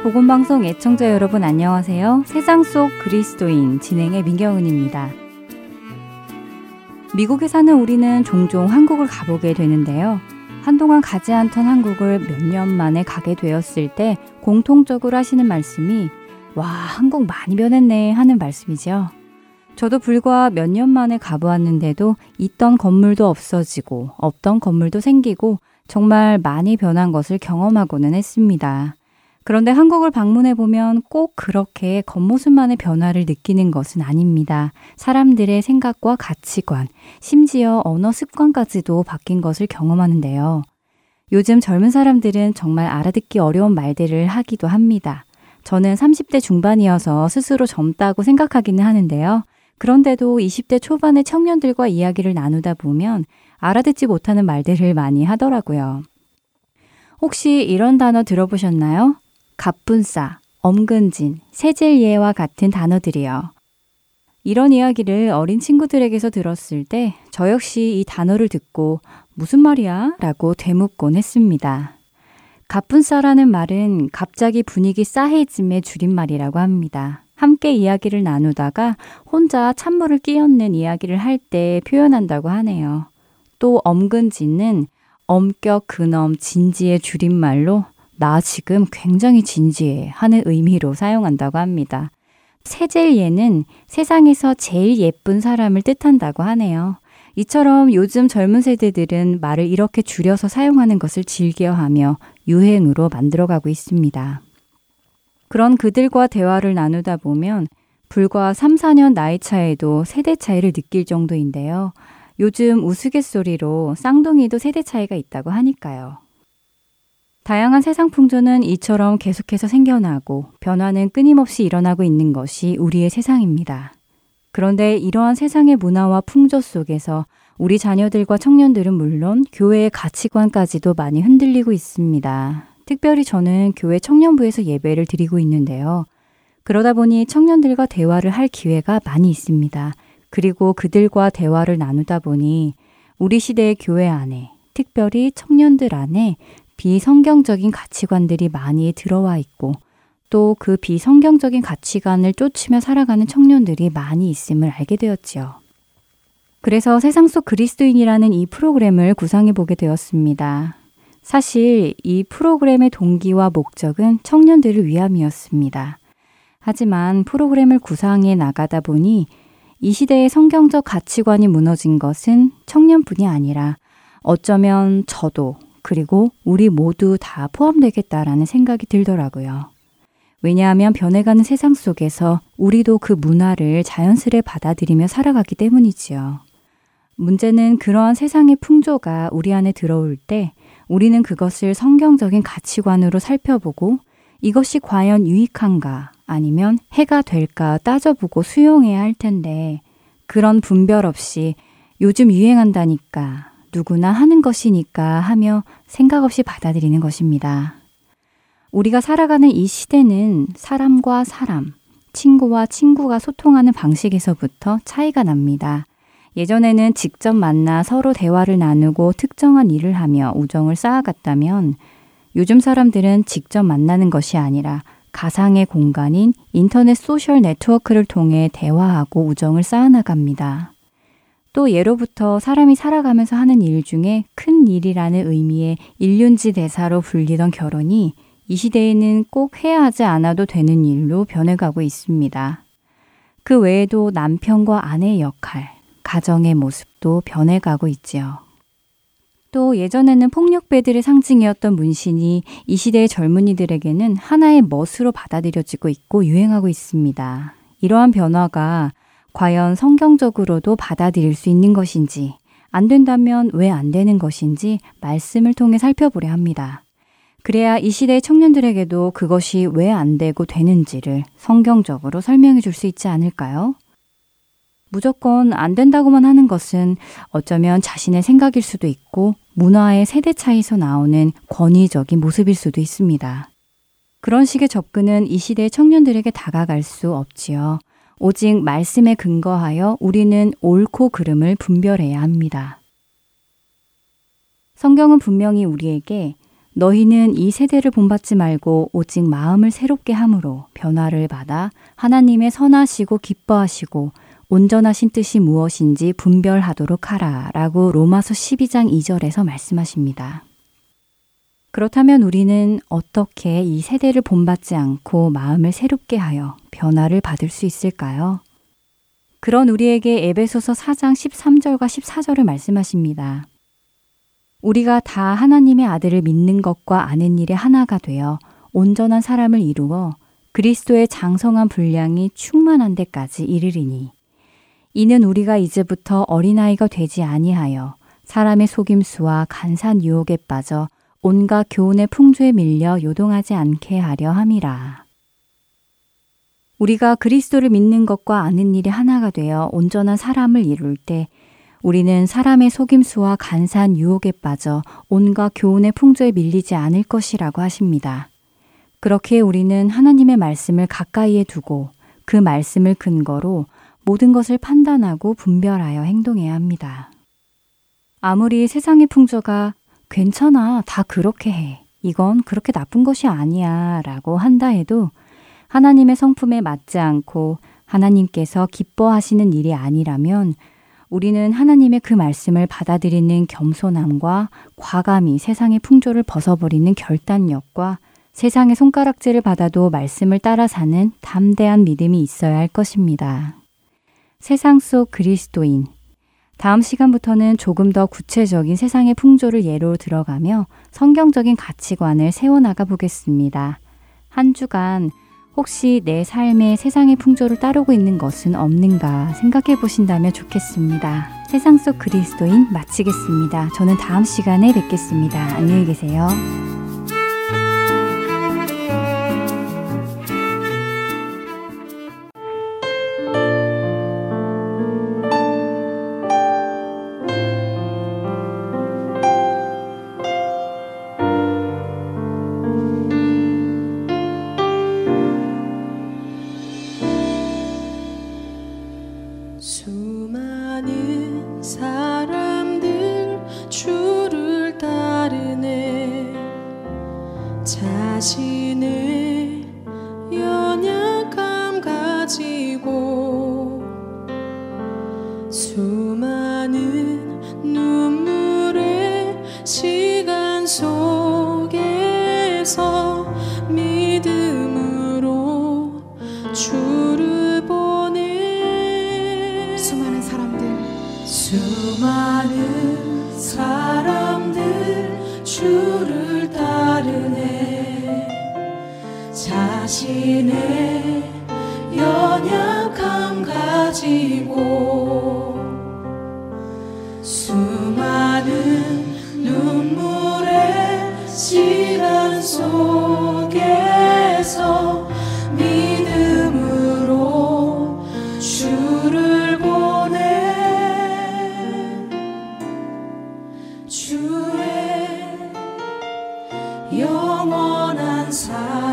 서울 복음방송 애청자 여러분 안녕하세요. 세상 속 그리스도인 진행의 민경은입니다. 미국에 사는 우리는 종종 한국을 가보게 되는데요. 한동안 가지 않던 한국을 몇 년 만에 가게 되었을 때 공통적으로 하시는 말씀이 와, 한국 많이 변했네 하는 말씀이죠. 저도 불과 몇 년 만에 가보았는데도 있던 건물도 없어지고 없던 건물도 생기고 정말 많이 변한 것을 경험하고는 했습니다. 그런데 한국을 방문해 보면 꼭 그렇게 겉모습만의 변화를 느끼는 것은 아닙니다. 사람들의 생각과 가치관, 심지어 언어 습관까지도 바뀐 것을 경험하는데요. 요즘 젊은 사람들은 정말 알아듣기 어려운 말들을 하기도 합니다. 저는 30대 중반이어서 스스로 젊다고 생각하기는 하는데요. 그런데도 20대 초반의 청년들과 이야기를 나누다 보면 알아듣지 못하는 말들을 많이 하더라고요. 혹시 이런 단어 들어보셨나요? 갑분싸, 엄근진, 세젤예와 같은 단어들이요. 이런 이야기를 어린 친구들에게서 들었을 때 저 역시 이 단어를 듣고 무슨 말이야? 라고 되묻곤 했습니다. 갑분싸라는 말은 갑자기 분위기 싸해짐의 줄임말이라고 합니다. 함께 이야기를 나누다가 혼자 찬물을 끼얹는 이야기를 할 때 표현한다고 하네요. 또 엄근진은 엄격 근엄 진지의 줄임말로 나 지금 굉장히 진지해 하는 의미로 사용한다고 합니다. 세젤예는 세상에서 제일 예쁜 사람을 뜻한다고 하네요. 이처럼 요즘 젊은 세대들은 말을 이렇게 줄여서 사용하는 것을 즐겨하며 유행으로 만들어가고 있습니다. 그런 그들과 대화를 나누다 보면 불과 3, 4년 나이 차에도 세대 차이를 느낄 정도인데요. 요즘 우스갯소리로 쌍둥이도 세대 차이가 있다고 하니까요. 다양한 세상 풍조는 이처럼 계속해서 생겨나고 변화는 끊임없이 일어나고 있는 것이 우리의 세상입니다. 그런데 이러한 세상의 문화와 풍조 속에서 우리 자녀들과 청년들은 물론 교회의 가치관까지도 많이 흔들리고 있습니다. 특별히 저는 교회 청년부에서 예배를 드리고 있는데요. 그러다 보니 청년들과 대화를 할 기회가 많이 있습니다. 그리고 그들과 대화를 나누다 보니 우리 시대의 교회 안에, 특별히 청년들 안에 비성경적인 가치관들이 많이 들어와 있고 또 그 비성경적인 가치관을 쫓으며 살아가는 청년들이 많이 있음을 알게 되었지요. 그래서 세상 속 그리스도인이라는 이 프로그램을 구상해 보게 되었습니다. 사실 이 프로그램의 동기와 목적은 청년들을 위함이었습니다. 하지만 프로그램을 구상해 나가다 보니 이 시대의 성경적 가치관이 무너진 것은 청년뿐이 아니라 어쩌면 저도 그리고 우리 모두 다 포함되겠다라는 생각이 들더라고요. 왜냐하면 변해가는 세상 속에서 우리도 그 문화를 자연스레 받아들이며 살아가기 때문이지요. 문제는 그러한 세상의 풍조가 우리 안에 들어올 때 우리는 그것을 성경적인 가치관으로 살펴보고 이것이 과연 유익한가 아니면 해가 될까 따져보고 수용해야 할 텐데 그런 분별 없이 요즘 유행한다니까 누구나 하는 것이니까 하며 생각 없이 받아들이는 것입니다. 우리가 살아가는 이 시대는 사람과 사람, 친구와 친구가 소통하는 방식에서부터 차이가 납니다. 예전에는 직접 만나 서로 대화를 나누고 특정한 일을 하며 우정을 쌓아갔다면 요즘 사람들은 직접 만나는 것이 아니라 가상의 공간인 인터넷 소셜 네트워크를 통해 대화하고 우정을 쌓아나갑니다. 또 예로부터 사람이 살아가면서 하는 일 중에 큰 일이라는 의미의 일륜지 대사로 불리던 결혼이 이 시대에는 꼭 해야 하지 않아도 되는 일로 변해가고 있습니다. 그 외에도 남편과 아내의 역할, 가정의 모습도 변해가고 있지요. 또 예전에는 폭력배들의 상징이었던 문신이 이 시대의 젊은이들에게는 하나의 멋으로 받아들여지고 있고 유행하고 있습니다. 이러한 변화가 과연 성경적으로도 받아들일 수 있는 것인지, 안 된다면 왜 안 되는 것인지 말씀을 통해 살펴보려 합니다. 그래야 이 시대의 청년들에게도 그것이 왜 안 되고 되는지를 성경적으로 설명해 줄 수 있지 않을까요? 무조건 안 된다고만 하는 것은 어쩌면 자신의 생각일 수도 있고 문화의 세대 차이에서 나오는 권위적인 모습일 수도 있습니다. 그런 식의 접근은 이 시대의 청년들에게 다가갈 수 없지요. 오직 말씀에 근거하여 우리는 옳고 그름을 분별해야 합니다. 성경은 분명히 우리에게 너희는 이 세대를 본받지 말고 오직 마음을 새롭게 함으로 변화를 받아 하나님의 선하시고 기뻐하시고 온전하신 뜻이 무엇인지 분별하도록 하라 라고 로마서 12장 2절에서 말씀하십니다. 그렇다면 우리는 어떻게 이 세대를 본받지 않고 마음을 새롭게 하여 변화를 받을 수 있을까요? 그런 우리에게 에베소서 4장 13절과 14절을 말씀하십니다. 우리가 다 하나님의 아들을 믿는 것과 아는 일에 하나가 되어 온전한 사람을 이루어 그리스도의 장성한 분량이 충만한 데까지 이르리니 이는 우리가 이제부터 어린아이가 되지 아니하여 사람의 속임수와 간산 유혹에 빠져 온갖 교훈의 풍조에 밀려 요동하지 않게 하려 함이라. 우리가 그리스도를 믿는 것과 아는 일이 하나가 되어 온전한 사람을 이룰 때 우리는 사람의 속임수와 간산 유혹에 빠져 온갖 교훈의 풍조에 밀리지 않을 것이라고 하십니다. 그렇게 우리는 하나님의 말씀을 가까이에 두고 그 말씀을 근거로 모든 것을 판단하고 분별하여 행동해야 합니다. 아무리 세상의 풍조가 괜찮아, 다 그렇게 해. 이건 그렇게 나쁜 것이 아니야. 라고 한다 해도 하나님의 성품에 맞지 않고 하나님께서 기뻐하시는 일이 아니라면 우리는 하나님의 그 말씀을 받아들이는 겸손함과 과감히 세상의 풍조를 벗어버리는 결단력과 세상의 손가락질을 받아도 말씀을 따라 사는 담대한 믿음이 있어야 할 것입니다. 세상 속 그리스도인. 다음 시간부터는 조금 더 구체적인 세상의 풍조를 예로 들어가며 성경적인 가치관을 세워나가 보겠습니다. 한 주간 혹시 내 삶의 세상의 풍조를 따르고 있는 것은 없는가 생각해 보신다면 좋겠습니다. 세상 속 그리스도인 마치겠습니다. 저는 다음 시간에 뵙겠습니다. 안녕히 계세요. 영원한 삶.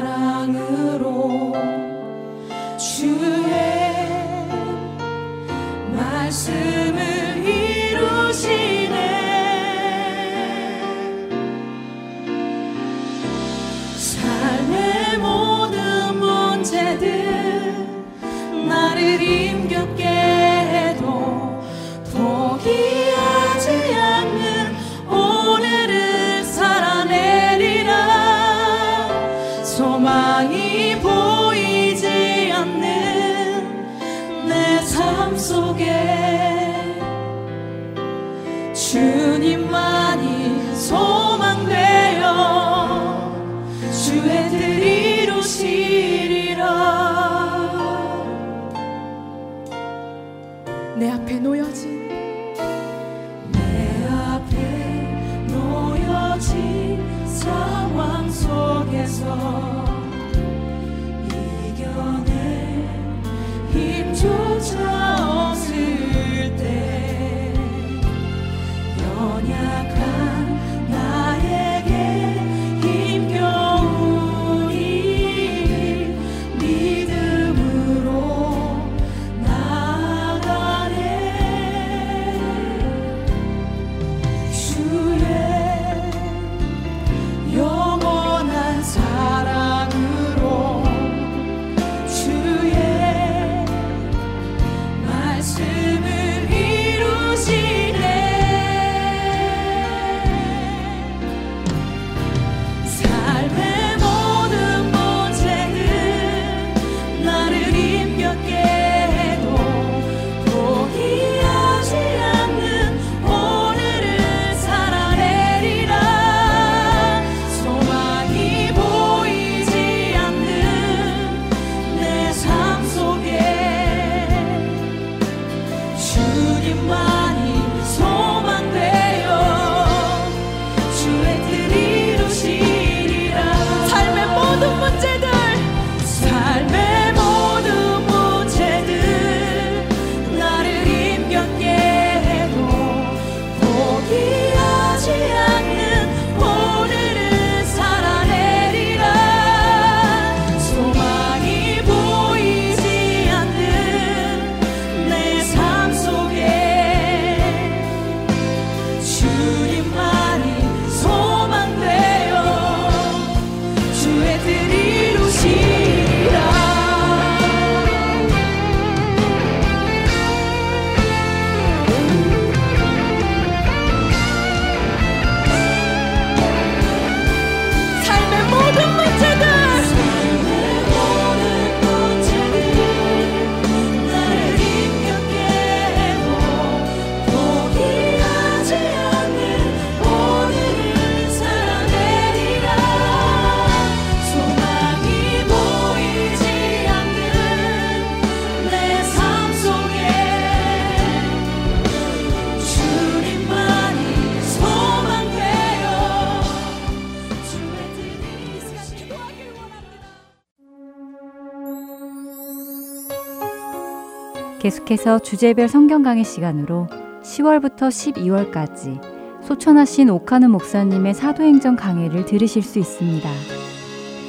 계속해서 주제별 성경 강의 시간으로 10월부터 12월까지 소천하신 오카는 목사님의 사도행전 강해를 들으실 수 있습니다.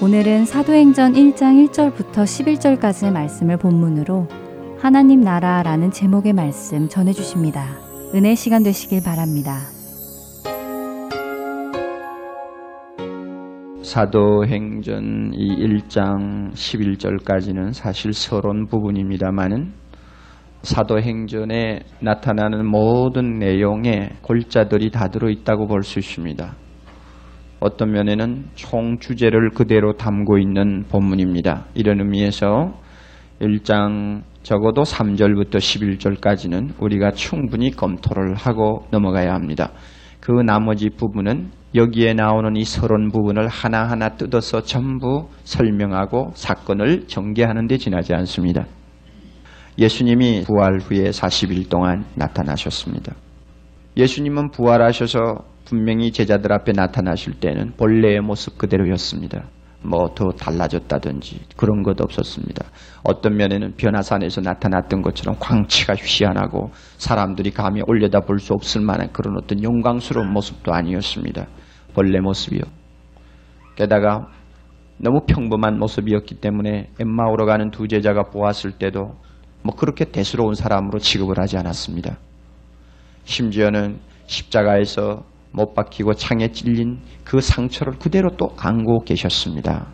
오늘은 사도행전 1장 1절부터 11절까지의 말씀을 본문으로 하나님 나라라는 제목의 말씀 전해 주십니다. 은혜 시간 되시길 바랍니다. 사도행전 이 1장 11절까지는 사실 서론 부분입니다만은 사도행전에 나타나는 모든 내용에 골자들이 다 들어 있다고 볼 수 있습니다. 어떤 면에는 총 주제를 그대로 담고 있는 본문입니다. 이런 의미에서 1장 적어도 3절부터 11절까지는 우리가 충분히 검토를 하고 넘어가야 합니다. 그 나머지 부분은 여기에 나오는 이 서론 부분을 하나하나 뜯어서 전부 설명하고 사건을 전개하는 데 지나지 않습니다. 예수님이 부활 후에 40일 동안 나타나셨습니다. 예수님은 부활하셔서 분명히 제자들 앞에 나타나실 때는 본래의 모습 그대로였습니다. 뭐 더 달라졌다든지 그런 것 없었습니다. 어떤 면에는 변화산에서 나타났던 것처럼 광치가 휘한하고 사람들이 감히 올려다 볼 수 없을 만한 그런 어떤 영광스러운 모습도 아니었습니다. 본래 모습이요. 게다가 너무 평범한 모습이었기 때문에 엠마오로 가는 두 제자가 보았을 때도 뭐 그렇게 대수로운 사람으로 취급을 하지 않았습니다. 심지어는 십자가에서 못 박히고 창에 찔린 그 상처를 그대로 또 안고 계셨습니다.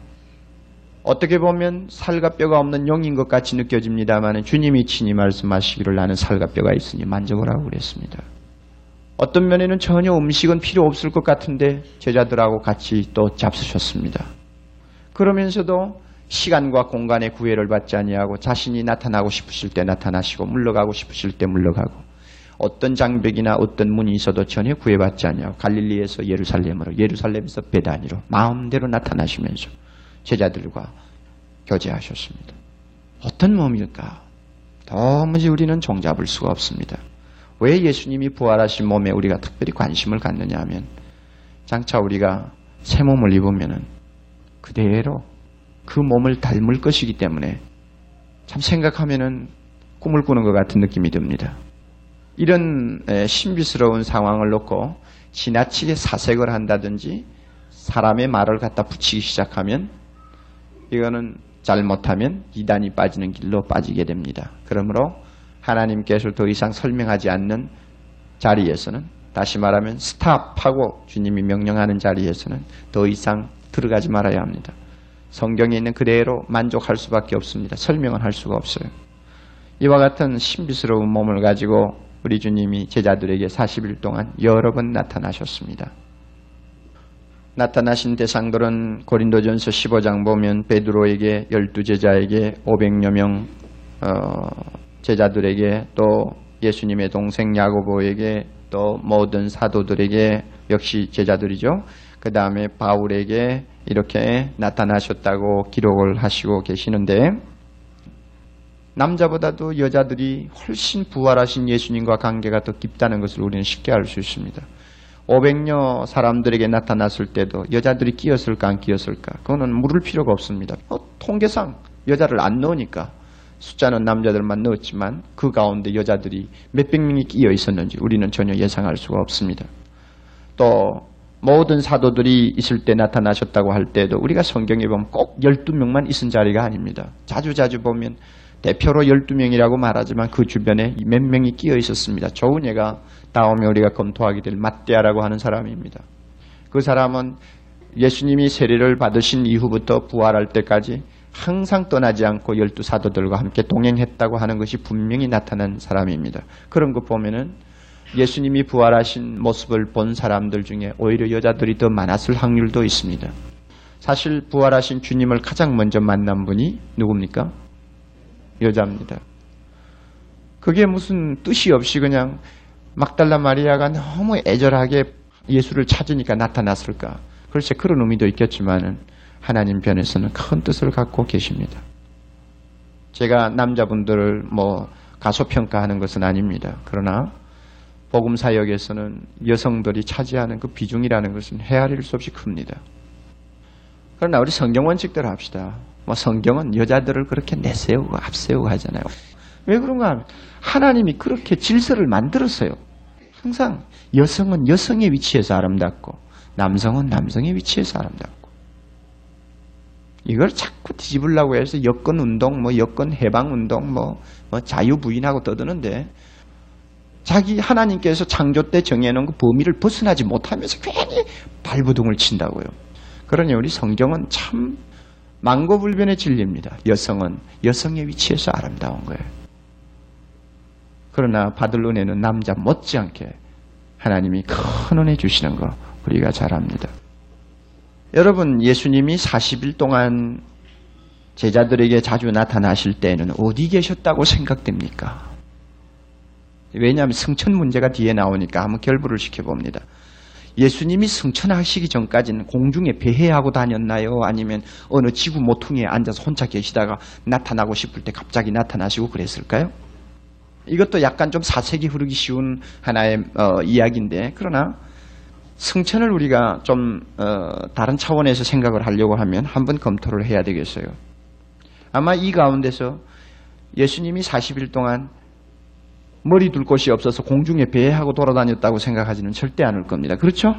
어떻게 보면 살과 뼈가 없는 용인 것 같이 느껴집니다만 주님이 친히 말씀하시기를 나는 살과 뼈가 있으니 하고 그랬습니다. 어떤 면에는 전혀 음식은 필요 없을 것 같은데 제자들하고 같이 또 잡수셨습니다. 그러면서도 시간과 공간의 구애를 받지 아니하고 자신이 나타나고 싶으실 때 나타나시고 물러가고 싶으실 때 물러가고 어떤 장벽이나 어떤 문이 있어도 전혀 구애받지 아니하고 갈릴리에서 예루살렘으로 예루살렘에서 베다니로 마음대로 나타나시면서 제자들과 교제하셨습니다. 어떤 몸일까? 도무지 우리는 종잡을 수가 없습니다. 왜 예수님이 부활하신 몸에 우리가 특별히 관심을 갖느냐 하면 장차 우리가 새 몸을 입으면은 그대로 그 몸을 닮을 것이기 때문에 참 생각하면은 꿈을 꾸는 것 같은 느낌이 듭니다. 이런 에, 신비스러운 상황을 놓고 지나치게 사색을 한다든지 사람의 말을 갖다 붙이기 시작하면 이거는 잘못하면 이단이 빠지는 길로 빠지게 됩니다. 그러므로 하나님께서 더 이상 설명하지 않는 자리에서는 다시 말하면 스탑하고 주님이 명령하는 자리에서는 더 이상 들어가지 말아야 합니다. 성경에 있는 그대로 만족할 수밖에 없습니다. 설명은 할 수가 없어요. 이와 같은 신비스러운 몸을 가지고 우리 주님이 제자들에게 40일 동안 여러 번 나타나셨습니다. 나타나신 대상들은 고린도전서 15장 보면 베드로에게 열두 제자에게 500여 명 어, 제자들에게 또 예수님의 동생 야고보에게 또 모든 사도들에게 역시 제자들이죠. 그 다음에 바울에게 이렇게 나타나셨다고 기록을 하시고 계시는데 남자보다도 여자들이 훨씬 부활하신 예수님과 관계가 더 깊다는 것을 우리는 쉽게 알 수 있습니다. 500여 사람들에게 나타났을 때도 여자들이 끼었을까 안 끼었을까 그거는 물을 필요가 없습니다. 어, 통계상 여자를 안 넣으니까 숫자는 남자들만 넣었지만 그 가운데 여자들이 몇백 명이 끼어 있었는지 우리는 전혀 예상할 수가 없습니다. 또 모든 사도들이 있을 때 나타나셨다고 할 때도 우리가 성경에 보면 꼭 12명만 있은 자리가 아닙니다. 자주자주 보면 대표로 12명이라고 말하지만 그 주변에 몇 명이 끼어 있었습니다. 좋은 예가 다음에 우리가 검토하게 될 마띠아라고 하는 사람입니다. 그 사람은 예수님이 세례를 받으신 이후부터 부활할 때까지 항상 떠나지 않고 열두 사도들과 함께 동행했다고 하는 것이 분명히 나타난 사람입니다. 그런 거 보면은 예수님이 부활하신 모습을 본 사람들 중에 오히려 여자들이 더 많았을 확률도 있습니다. 사실 부활하신 주님을 가장 먼저 만난 분이 누굽니까? 여자입니다. 그게 무슨 뜻이 없이 그냥 막달라 마리아가 너무 애절하게 예수를 찾으니까 나타났을까? 글쎄 그런 의미도 있겠지만은 하나님 편에서는 큰 뜻을 갖고 계십니다. 제가 남자분들을 뭐 가소평가하는 것은 아닙니다. 그러나 복음 사역에서는 여성들이 차지하는 그 비중이라는 것은 헤아릴 수 없이 큽니다. 그러나 우리 성경 원칙대로 합시다. 뭐 성경은 여자들을 그렇게 내세우고 앞세우고 하잖아요. 왜 그런가 하면 하나님이 그렇게 질서를 만들었어요. 항상 여성은 여성의 위치에서 아름답고 남성은 남성의 위치에서 아름답고 이걸 자꾸 뒤집으려고 해서 여권 운동, 뭐 여권 해방 운동, 뭐, 뭐 자유 부인하고 떠드는데 자기 하나님께서 창조 때 정해놓은 그 범위를 벗어나지 못하면서 괜히 발부둥을 친다고요. 그러니 우리 성경은 참 망고불변의 진리입니다. 여성은 여성의 위치에서 아름다운 거예요. 그러나 은혜는 남자 못지않게 하나님이 큰 은혜 주시는 거 우리가 잘 압니다. 여러분, 예수님이 40일 동안 제자들에게 자주 나타나실 때는 어디 계셨다고 생각됩니까? 왜냐하면 승천 문제가 뒤에 나오니까 한번 결부를 시켜봅니다. 예수님이 승천하시기 전까지는 공중에 배회하고 다녔나요? 아니면 어느 지구 모퉁이에 앉아서 혼자 계시다가 나타나고 싶을 때 갑자기 나타나시고 그랬을까요? 이것도 약간 좀 사색이 흐르기 쉬운 하나의 어, 이야기인데 그러나 승천을 우리가 좀 어, 다른 차원에서 생각을 하려고 하면 한번 검토를 해야 되겠어요. 아마 이 가운데서 예수님이 40일 동안 머리 둘 곳이 없어서 공중에 배하고 돌아다녔다고 생각하지는 절대 않을 겁니다. 그렇죠?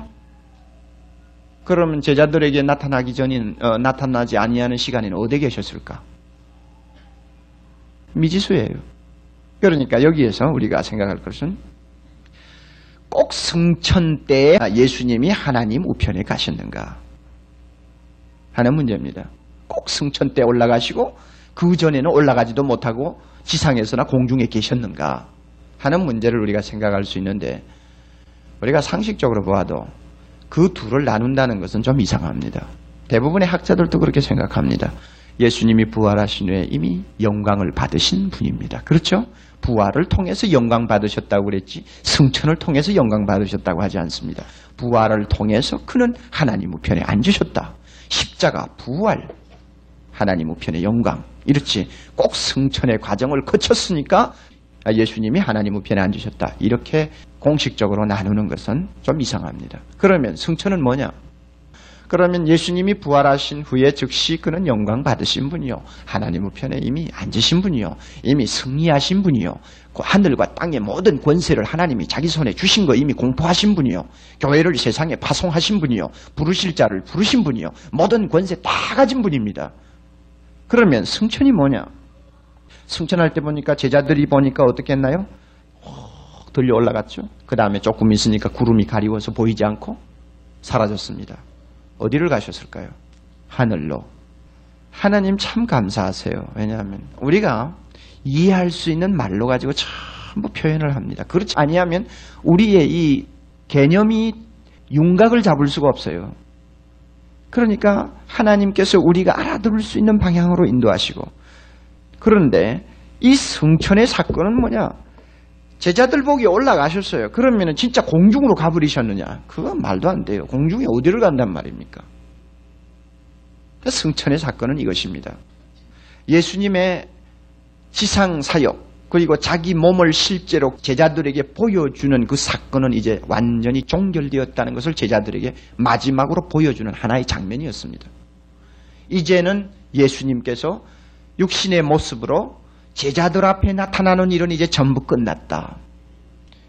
그러면 제자들에게 나타나기 전인 어, 나타나지 아니하는 시간에는 어디 계셨을까? 미지수예요. 그러니까 여기에서 우리가 생각할 것은 꼭 승천 때에 예수님이 하나님 우편에 가셨는가 하는 문제입니다. 꼭 승천 때 올라가시고 그 전에는 올라가지도 못하고 지상에서나 공중에 계셨는가 하는 문제를 우리가 생각할 수 있는데 우리가 상식적으로 보아도 그 둘을 나눈다는 것은 좀 이상합니다. 대부분의 학자들도 그렇게 생각합니다. 예수님이 부활하신 후에 이미 영광을 받으신 분입니다. 그렇죠? 부활을 통해서 영광 받으셨다고 그랬지 승천을 통해서 영광 받으셨다고 하지 않습니다. 부활을 통해서 그는 하나님 우편에 앉으셨다. 십자가 부활 하나님 우편의 영광 이렇지. 꼭 승천의 과정을 거쳤으니까 예수님이 하나님 우편에 앉으셨다. 이렇게 공식적으로 나누는 것은 좀 이상합니다. 그러면 승천은 뭐냐? 그러면 예수님이 부활하신 후에 즉시 그는 영광 받으신 분이요. 하나님 우편에 이미 앉으신 분이요. 이미 승리하신 분이요. 그 하늘과 땅의 모든 권세를 하나님이 자기 손에 주신 거 이미 공포하신 분이요. 교회를 세상에 파송하신 분이요. 부르실 자를 부르신 분이요. 모든 권세 다 가진 분입니다. 그러면 승천이 뭐냐? 승천할 때 보니까 제자들이 보니까 어떻게 했나요? 확 들려 올라갔죠. 그 다음에 조금 있으니까 구름이 가리워서 보이지 않고 사라졌습니다. 어디를 가셨을까요? 하늘로. 하나님 참 감사하세요. 왜냐하면 우리가 이해할 수 있는 말로 가지고 전부 표현을 합니다. 그렇지 아니하면 우리의 이 개념이 윤곽을 잡을 수가 없어요. 그러니까 하나님께서 우리가 알아들을 수 있는 방향으로 인도하시고 그런데 이 승천의 사건은 뭐냐? 제자들 보기 올라가셨어요. 그러면 진짜 공중으로 가버리셨느냐? 그건 말도 안 돼요. 공중에 어디를 간단 말입니까? 승천의 사건은 이것입니다. 예수님의 지상 사역 그리고 자기 몸을 실제로 제자들에게 보여주는 그 사건은 이제 완전히 종결되었다는 것을 제자들에게 마지막으로 보여주는 하나의 장면이었습니다. 이제는 예수님께서 육신의 모습으로 제자들 앞에 나타나는 일은 이제 전부 끝났다.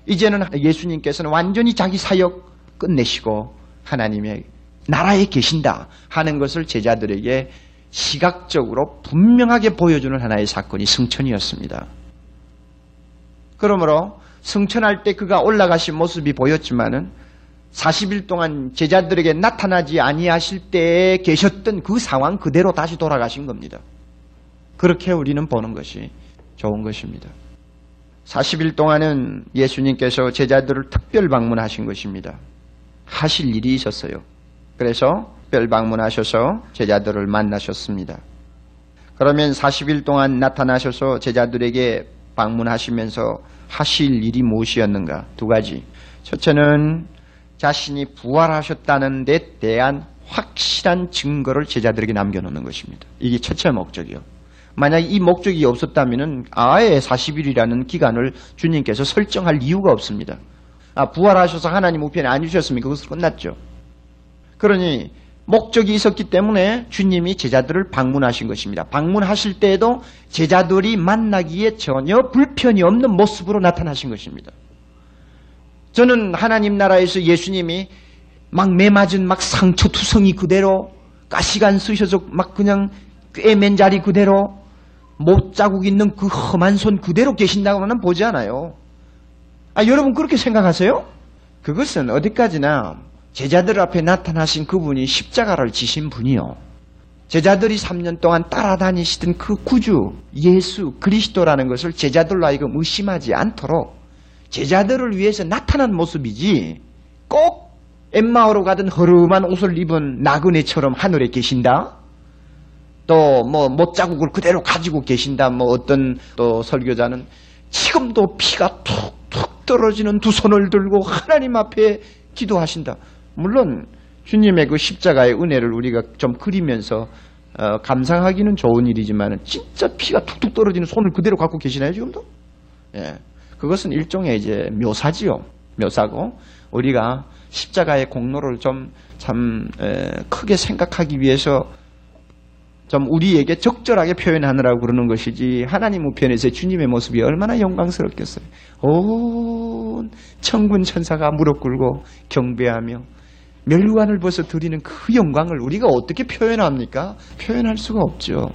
이제는 예수님께서는 완전히 자기 사역 끝내시고 하나님의 나라에 계신다 하는 것을 제자들에게 시각적으로 분명하게 보여주는 하나의 사건이 승천이었습니다. 그러므로 승천할 때 그가 올라가신 모습이 보였지만은 40일 동안 제자들에게 나타나지 아니하실 때에 계셨던 그 상황 그대로 다시 돌아가신 겁니다. 그렇게 우리는 보는 것이 좋은 것입니다. 40일 동안은 예수님께서 제자들을 특별 방문하신 것입니다. 하실 일이 있었어요. 그래서 특별 방문하셔서 제자들을 만나셨습니다. 그러면 40일 동안 나타나셔서 제자들에게 방문하시면서 하실 일이 무엇이었는가? 두 가지. 첫째는 자신이 부활하셨다는 데 대한 확실한 증거를 제자들에게 남겨놓는 것입니다. 이게 첫째 목적이요. 만약 이 목적이 없었다면 아예 40일이라는 기간을 주님께서 설정할 이유가 없습니다. 아, 부활하셔서 하나님 우편에 앉으셨으면 그것으로 끝났죠. 그러니 목적이 있었기 때문에 주님이 제자들을 방문하신 것입니다. 방문하실 때에도 제자들이 만나기에 전혀 불편이 없는 모습으로 나타나신 것입니다. 저는 하나님 나라에서 예수님이 막 매맞은 막 상처 투성이 그대로 가시간 쓰셔서 막 그냥 꿰맨 자리 그대로 못 자국 있는 그 험한 손 그대로 계신다고는 보지 않아요. 아, 여러분 그렇게 생각하세요? 그것은 어디까지나 제자들 앞에 나타나신 그분이 십자가를 지신 분이요. 제자들이 3년 동안 따라다니시던 그 구주 예수 그리스도라는 것을 제자들로 하여금 의심하지 않도록 제자들을 위해서 나타난 모습이지 꼭 엠마오로 가던 허름한 옷을 입은 나그네처럼 하늘에 계신다. 또 뭐 못자국을 그대로 가지고 계신다. 뭐 어떤 또 설교자는 지금도 피가 툭툭 떨어지는 두 손을 들고 하나님 앞에 기도하신다. 물론 주님의 그 십자가의 은혜를 우리가 좀 그리면서 어, 감상하기는 좋은 일이지만 진짜 피가 툭툭 떨어지는 손을 그대로 갖고 계시나요 지금도? 예, 그것은 일종의 이제 묘사지요. 묘사고 우리가 십자가의 공로를 좀 참 크게 생각하기 위해서 좀 우리에게 적절하게 표현하느라고 그러는 것이지 하나님 우편에서 주님의 모습이 얼마나 영광스럽겠어요. 온 천군 천사가 무릎 꿇고 경배하며 멸관을 벗어 드리는 그 영광을 우리가 어떻게 표현합니까? 표현할 수가 없죠.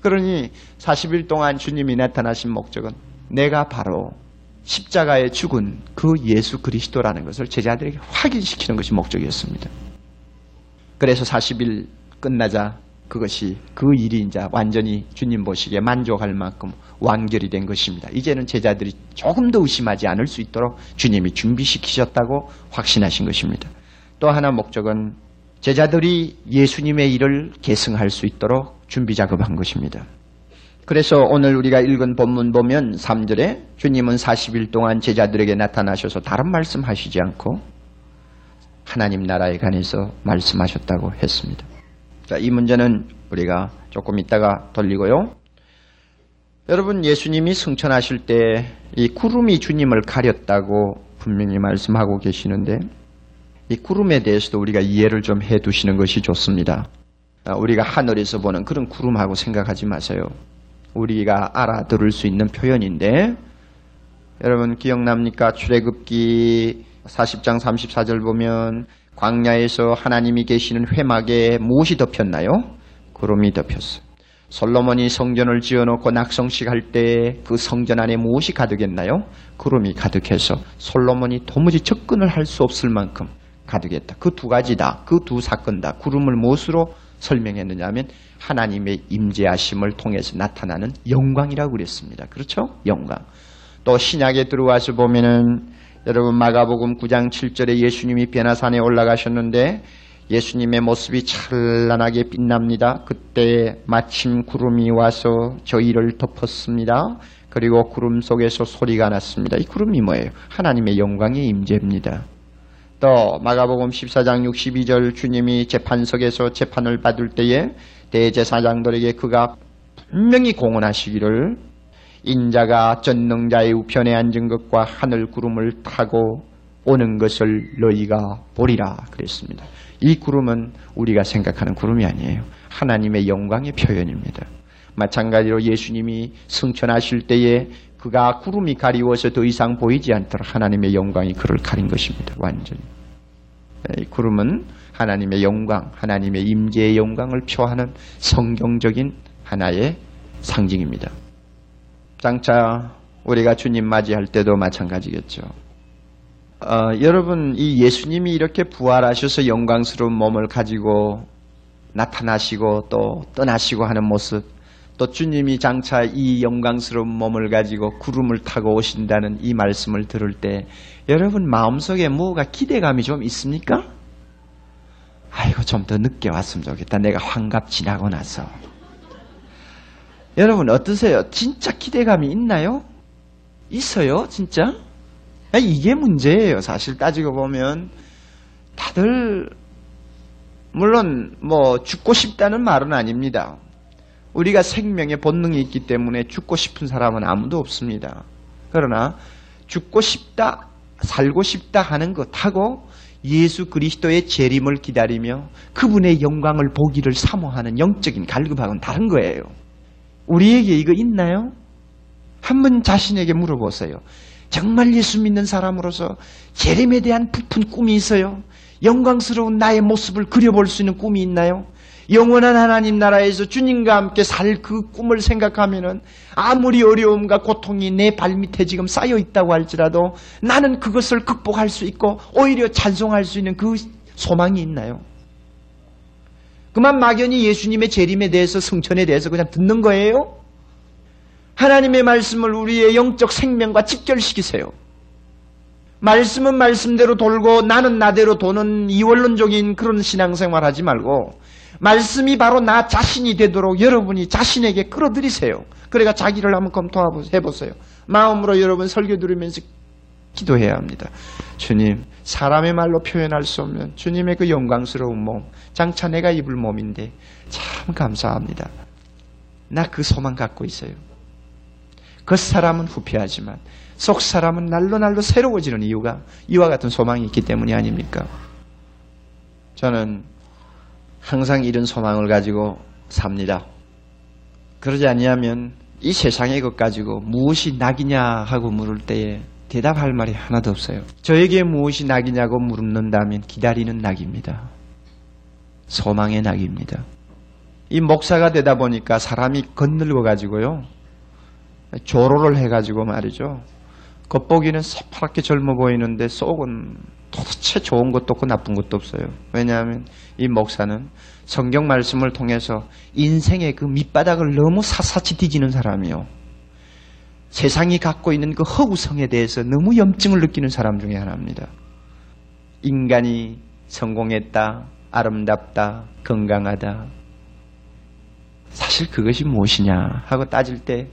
그러니 40일 동안 주님이 나타나신 목적은 내가 바로 십자가에 죽은 그 예수 그리스도라는 것을 제자들에게 확인시키는 것이 목적이었습니다. 그래서 40일 끝나자 그것이 그 일이 이제 완전히 주님 보시기에 만족할 만큼 완결이 된 것입니다. 이제는 제자들이 조금 더 의심하지 않을 수 있도록 주님이 준비시키셨다고 확신하신 것입니다. 또 하나 목적은 제자들이 예수님의 일을 계승할 수 있도록 준비 작업한 것입니다. 그래서 오늘 우리가 읽은 본문 보면 3절에 주님은 40일 동안 제자들에게 나타나셔서 다른 말씀 하시지 않고 하나님 나라에 관해서 말씀하셨다고 했습니다. 자, 이 문제는 우리가 조금 있다가 돌리고요. 여러분 예수님이 승천하실 때 이 구름이 주님을 가렸다고 분명히 말씀하고 계시는데 이 구름에 대해서도 우리가 이해를 좀 해 두시는 것이 좋습니다. 아, 우리가 하늘에서 보는 그런 구름하고 생각하지 마세요. 우리가 알아들을 수 있는 표현인데 여러분 기억납니까? 출애굽기 40장 34절 보면 광야에서 하나님이 계시는 회막에 무엇이 덮였나요? 구름이 덮였어요. 솔로몬이 성전을 지어놓고 낙성식 할 때 그 성전 안에 무엇이 가득했나요? 구름이 가득해서 솔로몬이 도무지 접근을 할 수 없을 만큼 가득했다. 그 두 가지다. 그 두 사건 다. 구름을 무엇으로 설명했느냐 하면 하나님의 임재하심을 통해서 나타나는 영광이라고 그랬습니다. 그렇죠? 영광. 또 신약에 들어와서 보면은 여러분 마가복음 9장 7절에 예수님이 베나산에 올라가셨는데 예수님의 모습이 찬란하게 빛납니다. 그때 마침 구름이 와서 저희를 덮었습니다. 그리고 구름 속에서 소리가 났습니다. 이 구름이 뭐예요? 하나님의 영광의 임재입니다. 또 마가복음 14장 62절 주님이 재판석에서 재판을 받을 때에 대제사장들에게 그가 분명히 공언하시기를 인자가 전능자의 우편에 앉은 것과 하늘 구름을 타고 오는 것을 너희가 보리라 그랬습니다. 이 구름은 우리가 생각하는 구름이 아니에요. 하나님의 영광의 표현입니다. 마찬가지로 예수님이 승천하실 때에 그가 구름이 가리워서 더 이상 보이지 않도록 하나님의 영광이 그를 가린 것입니다. 완전히. 이 구름은 하나님의 영광, 하나님의 임재의 영광을 표하는 성경적인 하나의 상징입니다. 장차 우리가 주님 맞이할 때도 마찬가지겠죠. 어, 여러분 이 예수님이 이렇게 부활하셔서 영광스러운 몸을 가지고 나타나시고 또 떠나시고 하는 모습 또 주님이 장차 이 영광스러운 몸을 가지고 구름을 타고 오신다는 이 말씀을 들을 때 여러분 마음속에 뭐가 기대감이 좀 있습니까? 아이고 좀 더 늦게 왔으면 좋겠다. 내가 환갑 지나고 나서. 여러분 어떠세요? 진짜 기대감이 있나요? 있어요, 진짜? 아니, 이게 문제예요. 사실 따지고 보면 다들 물론 뭐 죽고 싶다는 말은 아닙니다. 우리가 생명의 본능이 있기 때문에 죽고 싶은 사람은 아무도 없습니다. 그러나 죽고 싶다, 살고 싶다 하는 것하고 예수 그리스도의 재림을 기다리며 그분의 영광을 보기를 사모하는 영적인 갈급하고는 다른 거예요. 우리에게 이거 있나요? 한 번 자신에게 물어보세요. 정말 예수 믿는 사람으로서 재림에 대한 부푼 꿈이 있어요? 영광스러운 나의 모습을 그려볼 수 있는 꿈이 있나요? 영원한 하나님 나라에서 주님과 함께 살 그 꿈을 생각하면은 아무리 어려움과 고통이 내 발밑에 지금 쌓여 있다고 할지라도 나는 그것을 극복할 수 있고 오히려 찬송할 수 있는 그 소망이 있나요? 그만 막연히 예수님의 재림에 대해서 승천에 대해서 그냥 듣는 거예요? 하나님의 말씀을 우리의 영적 생명과 직결시키세요. 말씀은 말씀대로 돌고 나는 나대로 도는 이원론적인 그런 신앙생활 하지 말고 말씀이 바로 나 자신이 되도록 여러분이 자신에게 끌어들이세요. 그러니까 자기를 한번 검토해 보세요. 마음으로 여러분 설교 들으면서 기도해야 합니다. 주님, 사람의 말로 표현할 수 없는 주님의 그 영광스러운 몸, 장차 내가 입을 몸인데 참 감사합니다. 나 그 소망 갖고 있어요. 그 사람은 후패하지만 속 사람은 날로 날로 새로워지는 이유가 이와 같은 소망이 있기 때문이 아닙니까? 저는 항상 이런 소망을 가지고 삽니다. 그러지 아니하면 이 세상의 것 가지고 무엇이 낙이냐 하고 물을 때에 대답할 말이 하나도 없어요. 저에게 무엇이 낙이냐고 물는다면 기다리는 낙입니다. 소망의 낙입니다. 이 목사가 되다 보니까 사람이 건늙어 가지고요. 조로를 해가지고 말이죠. 겉보기는 새파랗게 젊어 보이는데 속은 도대체 좋은 것도 없고 나쁜 것도 없어요. 왜냐하면 이 목사는 성경 말씀을 통해서 인생의 그 밑바닥을 너무 샅샅이 뒤지는 사람이요. 세상이 갖고 있는 그 허구성에 대해서 너무 염증을 느끼는 사람 중에 하나입니다. 인간이 성공했다, 아름답다, 건강하다. 사실 그것이 무엇이냐 하고 따질 때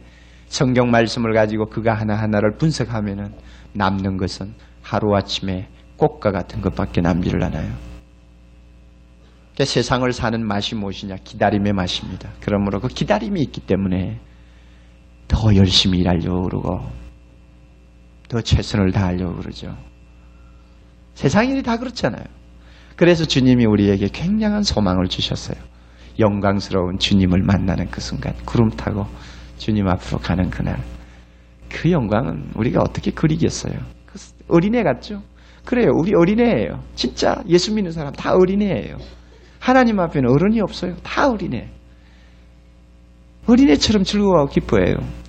성경 말씀을 가지고 그가 하나하나를 분석하면은 남는 것은 하루아침에 꽃과 같은 것밖에 남지를 않아요. 그 세상을 사는 맛이 무엇이냐? 기다림의 맛입니다. 그러므로 그 기다림이 있기 때문에 더 열심히 일하려고 그러고 더 최선을 다하려고 그러죠. 세상 일이 다 그렇잖아요. 그래서 주님이 우리에게 굉장한 소망을 주셨어요. 영광스러운 주님을 만나는 그 순간, 구름 타고 주님 앞으로 가는 그날. 그 영광은 우리가 어떻게 그리겠어요? 그 어린애 같죠? 그래요. 우리 어린애예요. 진짜 예수 믿는 사람 다 어린애예요. 하나님 앞에는 어른이 없어요. 다 어린애. 어린애처럼 즐거워하고 기뻐해요.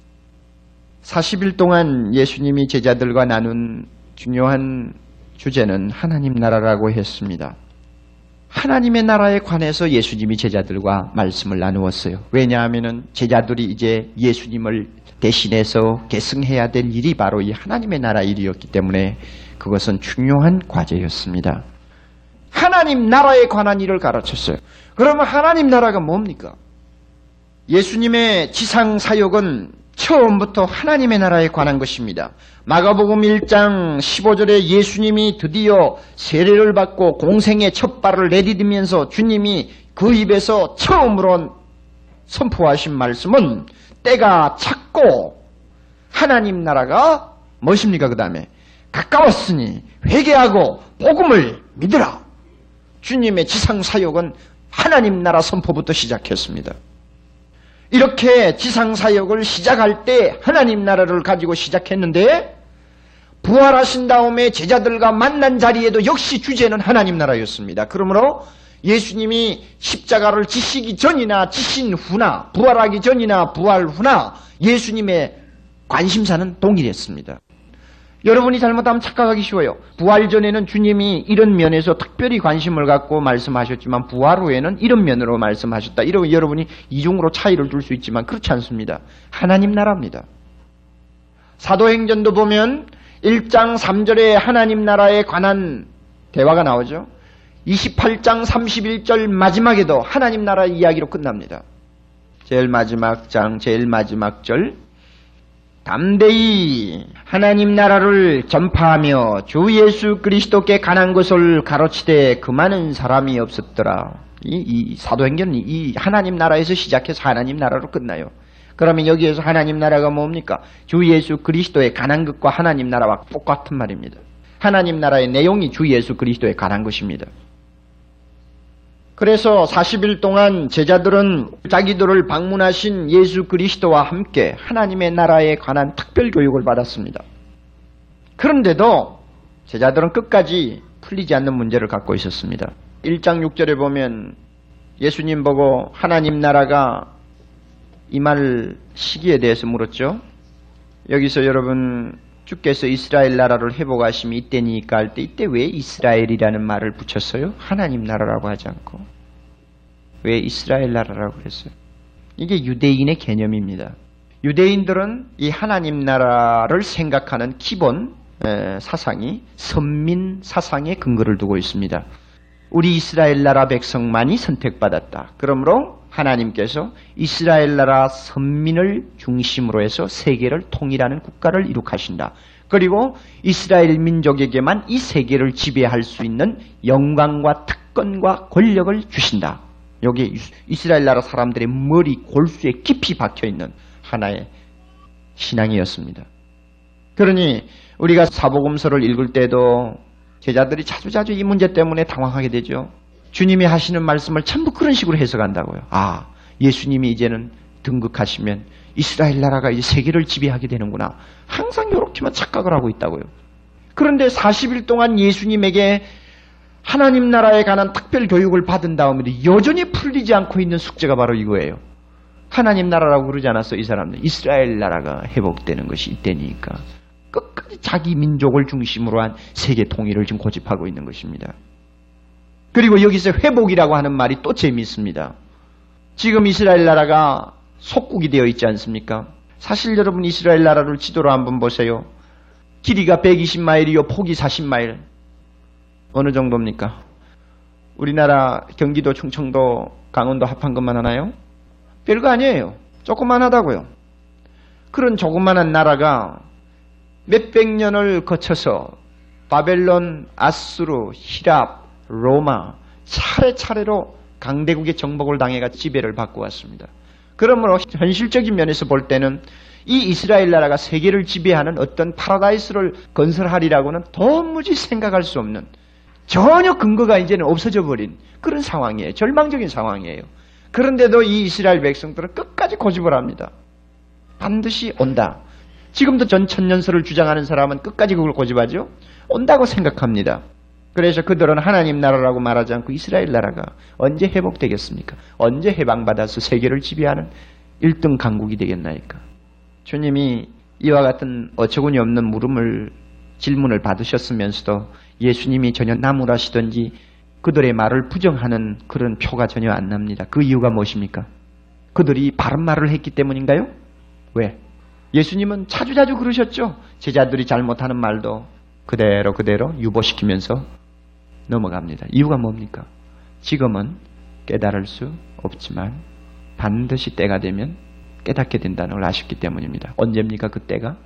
40일 동안 예수님이 제자들과 나눈 중요한 주제는 하나님 나라라고 했습니다. 하나님의 나라에 관해서 예수님이 제자들과 말씀을 나누었어요. 왜냐하면 제자들이 이제 예수님을 대신해서 계승해야 될 일이 바로 이 하나님의 나라 일이었기 때문에 그것은 중요한 과제였습니다. 하나님 나라에 관한 일을 가르쳤어요. 그러면 하나님 나라가 뭡니까? 예수님의 지상 사역은 처음부터 하나님의 나라에 관한 것입니다. 마가복음 1장 15절에 예수님이 드디어 세례를 받고 공생의 첫 발을 내디디면서 주님이 그 입에서 처음으로 선포하신 말씀은 때가 찼고 하나님 나라가 무엇입니까? 그 다음에 가까웠으니 회개하고 복음을 믿으라. 주님의 지상 사역은 하나님 나라 선포부터 시작했습니다. 이렇게 지상 사역을 시작할 때 하나님 나라를 가지고 시작했는데 부활하신 다음에 제자들과 만난 자리에도 역시 주제는 하나님 나라였습니다. 그러므로 예수님이 십자가를 지시기 전이나 지신 후나 부활하기 전이나 부활 후나 예수님의 관심사는 동일했습니다. 여러분이 잘못하면 착각하기 쉬워요. 부활 전에는 주님이 이런 면에서 특별히 관심을 갖고 말씀하셨지만 부활 후에는 이런 면으로 말씀하셨다. 이러면 여러분이 이중으로 차이를 둘 수 있지만 그렇지 않습니다. 하나님 나라입니다. 사도행전도 보면 1장 3절에 하나님 나라에 관한 대화가 나오죠. 28장 31절 마지막에도 하나님 나라 이야기로 끝납니다. 제일 마지막 장, 제일 마지막 절. 담대히 하나님 나라를 전파하며 주 예수 그리스도께 관한 것을 가르치되 그 많은 사람이 없었더라. 이, 이 사도행전은 이 하나님 나라에서 시작해서 하나님 나라로 끝나요. 그러면 여기에서 하나님 나라가 뭡니까? 주 예수 그리스도에 관한 것과 하나님 나라와 똑같은 말입니다. 하나님 나라의 내용이 주 예수 그리스도에 관한 것입니다. 그래서 40일 동안 제자들은 자기들을 방문하신 예수 그리스도와 함께 하나님의 나라에 관한 특별 교육을 받았습니다. 그런데도 제자들은 끝까지 풀리지 않는 문제를 갖고 있었습니다. 1장 6절에 보면 예수님 보고 하나님 나라가 임할 시기에 대해서 물었죠. 여기서 여러분 주께서 이스라엘 나라를 회복하심이 이때니까 할 때 이때 왜 이스라엘이라는 말을 붙였어요? 하나님 나라라고 하지 않고 왜 이스라엘 나라라고 그랬어요? 이게 유대인의 개념입니다. 유대인들은 이 하나님 나라를 생각하는 기본 에, 사상이 선민 사상에 근거를 두고 있습니다. 우리 이스라엘 나라 백성만이 선택받았다. 그러므로 하나님께서 이스라엘 나라 선민을 중심으로 해서 세계를 통일하는 국가를 이룩하신다. 그리고 이스라엘 민족에게만 이 세계를 지배할 수 있는 영광과 특권과 권력을 주신다. 여기 이스라엘 나라 사람들의 머리 골수에 깊이 박혀 있는 하나의 신앙이었습니다. 그러니 우리가 사복음서를 읽을 때도 제자들이 자주자주 이 문제 때문에 당황하게 되죠. 주님이 하시는 말씀을 전부 그런 식으로 해석한다고요. 아, 예수님이 이제는 등극하시면 이스라엘 나라가 이제 세계를 지배하게 되는구나. 항상 이렇게만 착각을 하고 있다고요. 그런데 40일 동안 예수님에게 하나님 나라에 관한 특별 교육을 받은 다음에도 여전히 풀리지 않고 있는 숙제가 바로 이거예요. 하나님 나라라고 그러지 않았어, 이 사람들. 이스라엘 나라가 회복되는 것이 이때니까. 끝까지 자기 민족을 중심으로 한 세계 통일을 지금 고집하고 있는 것입니다. 그리고 여기서 회복이라고 하는 말이 또 재미있습니다. 지금 이스라엘 나라가 속국이 되어 있지 않습니까? 사실 여러분 이스라엘 나라를 지도로 한번 보세요. 길이가 120마일이요, 폭이 40마일. 어느 정도입니까? 우리나라 경기도, 충청도, 강원도 합한 것만 하나요? 별거 아니에요. 조그만 하다고요. 그런 조그만한 나라가 몇백 년을 거쳐서 바벨론, 아수르, 히랍, 로마 차례차례로 강대국의 정복을 당해가 지배를 받고 왔습니다. 그러므로 현실적인 면에서 볼 때는 이 이스라엘 나라가 세계를 지배하는 어떤 파라다이스를 건설하리라고는 도무지 생각할 수 없는 전혀 근거가 이제는 없어져 버린 그런 상황이에요. 절망적인 상황이에요. 그런데도 이 이스라엘 백성들은 끝까지 고집을 합니다. 반드시 온다. 지금도 전 천년설을 주장하는 사람은 끝까지 그걸 고집하죠. 온다고 생각합니다. 그래서 그들은 하나님 나라라고 말하지 않고 이스라엘 나라가 언제 회복되겠습니까? 언제 해방받아서 세계를 지배하는 1등 강국이 되겠나이까? 주님이 이와 같은 어처구니 없는 물음을 질문을 받으셨으면서도 예수님이 전혀 나무라시든지 그들의 말을 부정하는 그런 표가 전혀 안 납니다. 그 이유가 무엇입니까? 그들이 바른 말을 했기 때문인가요? 왜? 예수님은 자주자주 그러셨죠. 제자들이 잘못하는 말도 그대로 그대로 유보시키면서 넘어갑니다. 이유가 뭡니까? 지금은 깨달을 수 없지만 반드시 때가 되면 깨닫게 된다는 걸 아셨기 때문입니다. 언제입니까? 그 때가?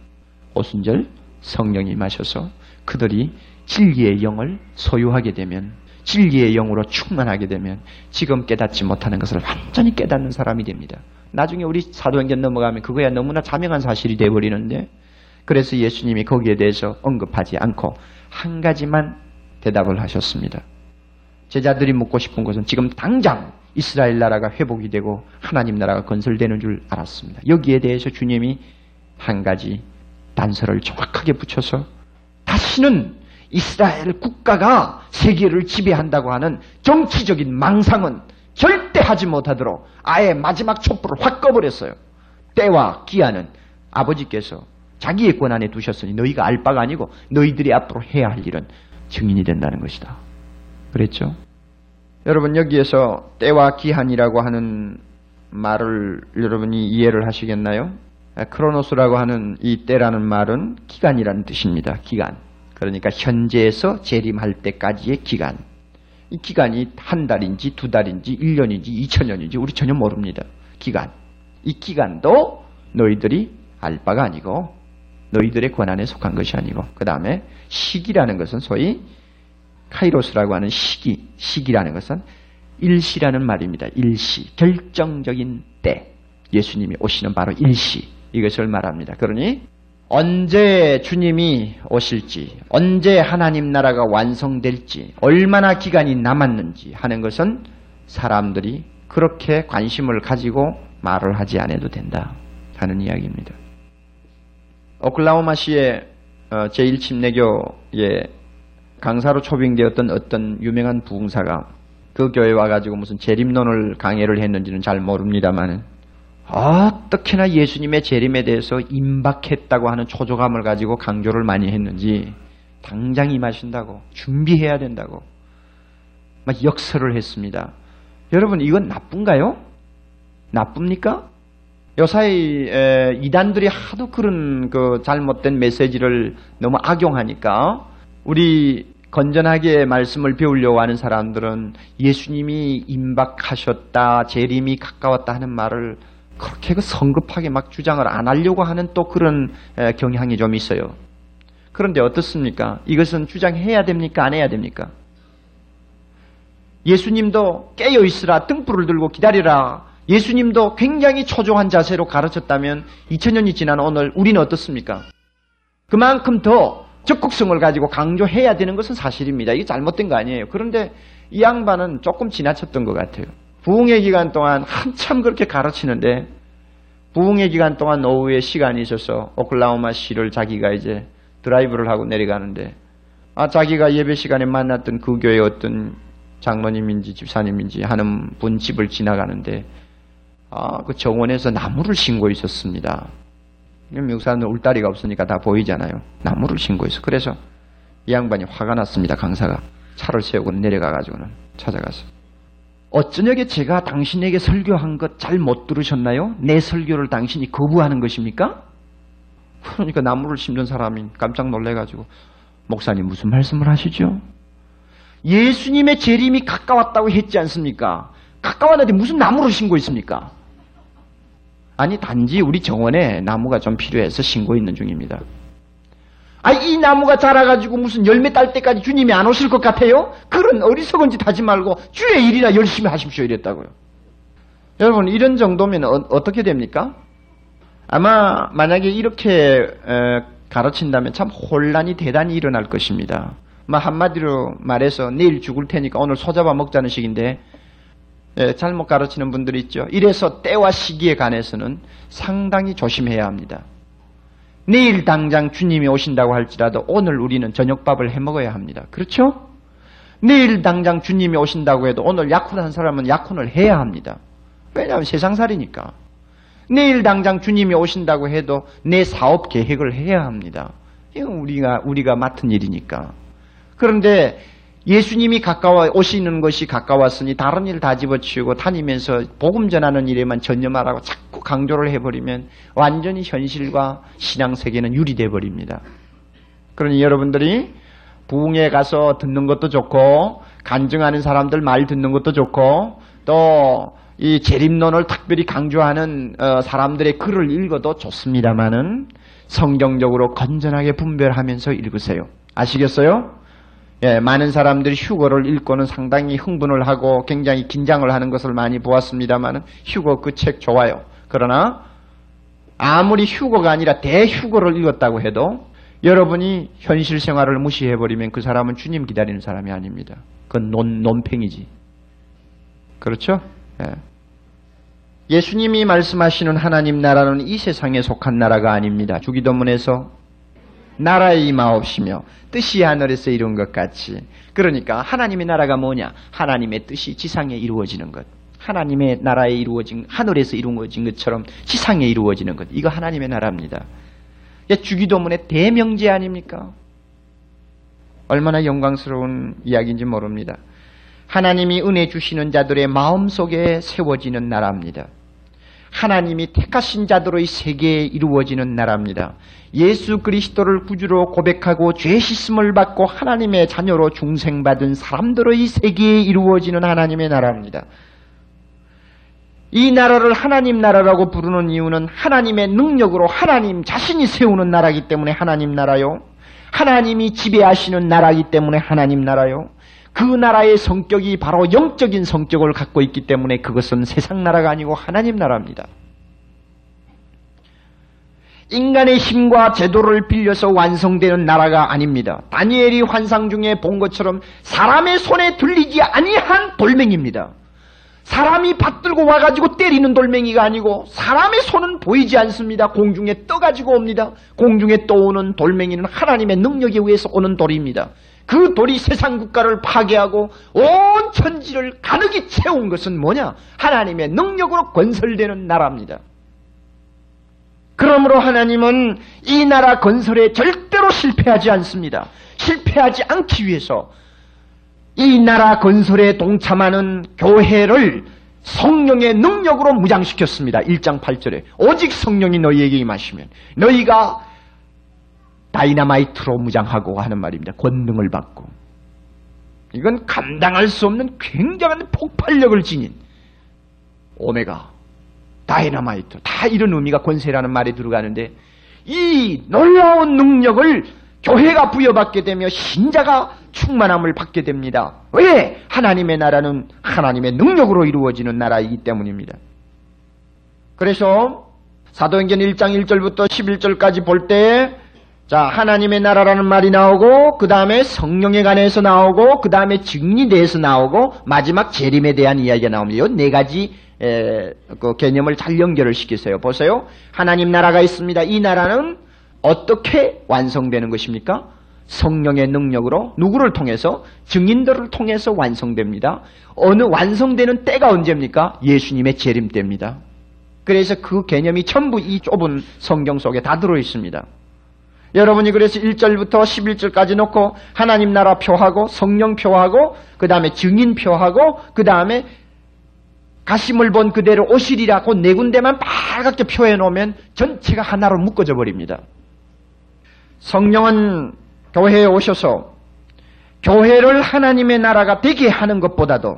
오순절 성령이 마셔서 그들이 진리의 영을 소유하게 되면 진리의 영으로 충만하게 되면 지금 깨닫지 못하는 것을 완전히 깨닫는 사람이 됩니다. 나중에 우리 사도행전 넘어가면 그거야 너무나 자명한 사실이 되어버리는데 그래서 예수님이 거기에 대해서 언급하지 않고 한 가지만 대답을 하셨습니다. 제자들이 묻고 싶은 것은 지금 당장 이스라엘 나라가 회복이 되고 하나님 나라가 건설되는 줄 알았습니다. 여기에 대해서 주님이 한 가지 단서를 정확하게 붙여서 다시는 이스라엘 국가가 세계를 지배한다고 하는 정치적인 망상은 절대 하지 못하도록 아예 마지막 촛불을 확 꺼버렸어요. 때와 기한은 아버지께서 자기의 권한에 두셨으니 너희가 알 바가 아니고 너희들이 앞으로 해야 할 일은 증인이 된다는 것이다. 그랬죠? 여러분 여기에서 때와 기한이라고 하는 말을 여러분이 이해를 하시겠나요? 크로노스라고 하는 이 때라는 말은 기간이라는 뜻입니다. 기간. 그러니까 현재에서 재림할 때까지의 기간. 이 기간이 한 달인지 두 달인지 1년인지 2천년인지 우리 전혀 모릅니다. 기간. 이 기간도 너희들이 알 바가 아니고 너희들의 권한에 속한 것이 아니고 그 다음에 시기라는 것은 소위 카이로스라고 하는 시기, 시기라는 것은 일시라는 말입니다. 일시, 결정적인 때. 예수님이 오시는 바로 일시 이것을 말합니다. 그러니 언제 주님이 오실지, 언제 하나님 나라가 완성될지, 얼마나 기간이 남았는지 하는 것은 사람들이 그렇게 관심을 가지고 말을 하지 않아도 된다 하는 이야기입니다. 오클라호마시의 어, 제1침례교의 강사로 초빙되었던 어떤 유명한 부흥사가 그 교회 와가지고 무슨 재림론을 강의를 했는지는 잘 모릅니다만 어떻게나 예수님의 재림에 대해서 임박했다고 하는 초조감을 가지고 강조를 많이 했는지 당장 임하신다고 준비해야 된다고 막 역설을 했습니다. 여러분 이건 나쁜가요? 나쁩니까? 요사이 에, 이단들이 하도 그런 그 잘못된 메시지를 너무 악용하니까 우리 건전하게 말씀을 배우려고 하는 사람들은 예수님이 임박하셨다, 재림이 가까웠다 하는 말을 그렇게 그 성급하게 막 주장을 안 하려고 하는 또 그런 에, 경향이 좀 있어요. 그런데 어떻습니까? 이것은 주장해야 됩니까? 안 해야 됩니까? 예수님도 깨어 있으라 등불을 들고 기다리라. 예수님도 굉장히 초조한 자세로 가르쳤다면 2000년이 지난 오늘 우리는 어떻습니까? 그만큼 더 적극성을 가지고 강조해야 되는 것은 사실입니다. 이게 잘못된 거 아니에요. 그런데 이 양반은 조금 지나쳤던 것 같아요. 부흥의 기간 동안 한참 그렇게 가르치는데 부흥의 기간 동안 오후에 시간이 있어서 오클라호마 시를 자기가 이제 드라이브를 하고 내려가는데 아 자기가 예배 시간에 만났던 그 교회 어떤 장로님인지 집사님인지 하는 분 집을 지나가는데 아, 그 정원에서 나무를 심고 있었습니다. 미국 사람들 울다리가 없으니까 다 보이잖아요. 나무를 심고 있어. 그래서 이 양반이 화가 났습니다. 강사가 차를 세우고 내려가가지고는 찾아가서 어쩌냐게 제가 당신에게 설교한 것 잘 못 들으셨나요? 내 설교를 당신이 거부하는 것입니까? 그러니까 나무를 심는 사람이 깜짝 놀래가지고 목사님 무슨 말씀을 하시죠? 예수님의 재림이 가까웠다고 했지 않습니까? 가까웠는데 무슨 나무를 심고 있습니까? 아니 단지 우리 정원에 나무가 좀 필요해서 심고 있는 중입니다. 아, 이 나무가 자라가지고 무슨 열매 딸 때까지 주님이 안 오실 것 같아요? 그런 어리석은 짓 하지 말고 주의 일이나 열심히 하십시오. 이랬다고요. 여러분, 이런 정도면 어, 떻게 됩니까? 아마 만약에 이렇게 에, 가르친다면 참 혼란이 대단히 일어날 것입니다. 뭐 한마디로 말해서 내일 죽을 테니까 오늘 소잡아 먹자는 식인데 예, 잘못 가르치는 분들이 있죠. 이래서 때와 시기에 관해서는 상당히 조심해야 합니다. 내일 당장 주님이 오신다고 할지라도 오늘 우리는 저녁밥을 해 먹어야 합니다. 그렇죠? 내일 당장 주님이 오신다고 해도 오늘 약혼한 사람은 약혼을 해야 합니다. 왜냐하면 세상살이니까. 내일 당장 주님이 오신다고 해도 내 사업 계획을 해야 합니다. 이건 우리가 우리가 맡은 일이니까. 그런데 예수님이 가까워 오시는 것이 가까웠으니 다른 일 다 집어치우고 다니면서 복음 전하는 일에만 전념하라고 자꾸 강조를 해버리면 완전히 현실과 신앙 세계는 유리돼 버립니다. 그러니 여러분들이 부흥에 가서 듣는 것도 좋고 간증하는 사람들 말 듣는 것도 좋고 또 이 재림론을 특별히 강조하는 어, 사람들의 글을 읽어도 좋습니다만은 성경적으로 건전하게 분별하면서 읽으세요. 아시겠어요? 예, 많은 사람들이 휴거를 읽고는 상당히 흥분을 하고 굉장히 긴장을 하는 것을 많이 보았습니다만 휴거 그 책 좋아요. 그러나 아무리 휴거가 아니라 대휴거를 읽었다고 해도 여러분이 현실 생활을 무시해버리면 그 사람은 주님 기다리는 사람이 아닙니다. 그건 논, 논팽이지. 그렇죠? 예. 수님이 말씀하시는 하나님 나라는 이 세상에 속한 나라가 아닙니다. 주기도문에서 나라에 임하옵시며 뜻이 하늘에서 이룬 것 같이 그러니까 하나님의 나라가 뭐냐? 하나님의 뜻이 지상에 이루어지는 것. 하나님의 나라에 이루어진 하늘에서 이루어진 것처럼 지상에 이루어지는 것. 이거 하나님의 나라입니다. 주기도문의 대명제 아닙니까? 얼마나 영광스러운 이야기인지 모릅니다. 하나님이 은혜 주시는 자들의 마음속에 세워지는 나라입니다. 하나님이 택하신 자들의 세계에 이루어지는 나라입니다. 예수 그리스도를 구주로 고백하고 죄 씻음을 받고 하나님의 자녀로 중생받은 사람들의 세계에 이루어지는 하나님의 나라입니다. 이 나라를 하나님 나라라고 부르는 이유는 하나님의 능력으로 하나님 자신이 세우는 나라이기 때문에 하나님 나라요. 하나님이 지배하시는 나라이기 때문에 하나님 나라요. 그 나라의 성격이 바로 영적인 성격을 갖고 있기 때문에 그것은 세상 나라가 아니고 하나님 나라입니다. 인간의 힘과 제도를 빌려서 완성되는 나라가 아닙니다. 다니엘이 환상 중에 본 것처럼 사람의 손에 들리지 아니한 돌멩입니다. 사람이 받들고 와가지고 때리는 돌멩이가 아니고 사람의 손은 보이지 않습니다. 공중에 떠가지고 옵니다. 공중에 떠오는 돌멩이는 하나님의 능력에 의해서 오는 돌입니다. 그 돌이 세상 국가를 파괴하고 온 천지를 가득히 채운 것은 뭐냐? 하나님의 능력으로 건설되는 나라입니다. 그러므로 하나님은 이 나라 건설에 절대로 실패하지 않습니다. 실패하지 않기 위해서 이 나라 건설에 동참하는 교회를 성령의 능력으로 무장시켰습니다. 1장 8절에 오직 성령이 너희에게 임하시면 너희가 다이나마이트로 무장하고 하는 말입니다. 권능을 받고 이건 감당할 수 없는 굉장한 폭발력을 지닌 오메가 다이나마이트 다 이런 의미가 권세라는 말이 들어가는데 이 놀라운 능력을 교회가 부여받게 되며 신자가 충만함을 받게 됩니다. 왜? 하나님의 나라는 하나님의 능력으로 이루어지는 나라이기 때문입니다. 그래서 사도행전 1장 1절부터 11절까지 볼 때, 자, 하나님의 나라라는 말이 나오고, 그 다음에 성령에 관해서 나오고, 그 다음에 증인에 대해서 나오고, 마지막 재림에 대한 이야기가 나옵니다. 네 가지 에, 그 개념을 잘 연결을 시키세요. 보세요. 하나님 나라가 있습니다. 이 나라는 어떻게 완성되는 것입니까? 성령의 능력으로 누구를 통해서 증인들을 통해서 완성됩니다. 어느 완성되는 때가 언제입니까? 예수님의 재림 때입니다. 그래서 그 개념이 전부 이 좁은 성경 속에 다 들어 있습니다. 여러분이 그래서 1절부터 11절까지 놓고 하나님 나라 표하고 성령 표하고 그 다음에 증인 표하고 그 다음에 가심을 본 그대로 오시리라고 네 군데만 빨갛게 표해 놓으면 전체가 하나로 묶어져 버립니다. 성령은 교회에 오셔서 교회를 하나님의 나라가 되게 하는 것보다도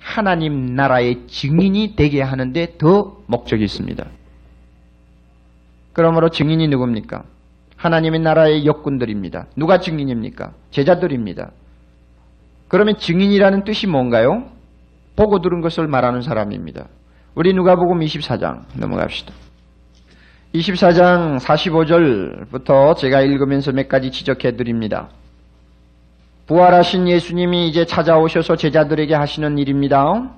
하나님 나라의 증인이 되게 하는데 더 목적이 있습니다. 그러므로 증인이 누굽니까? 하나님의 나라의 역군들입니다. 누가 증인입니까? 제자들입니다. 그러면 증인이라는 뜻이 뭔가요? 보고 들은 것을 말하는 사람입니다. 우리 누가복음 24장 넘어갑시다. 24장 45절부터 제가 읽으면서 몇 가지 지적해 드립니다. 부활하신 예수님이 이제 찾아오셔서 제자들에게 하시는 일입니다.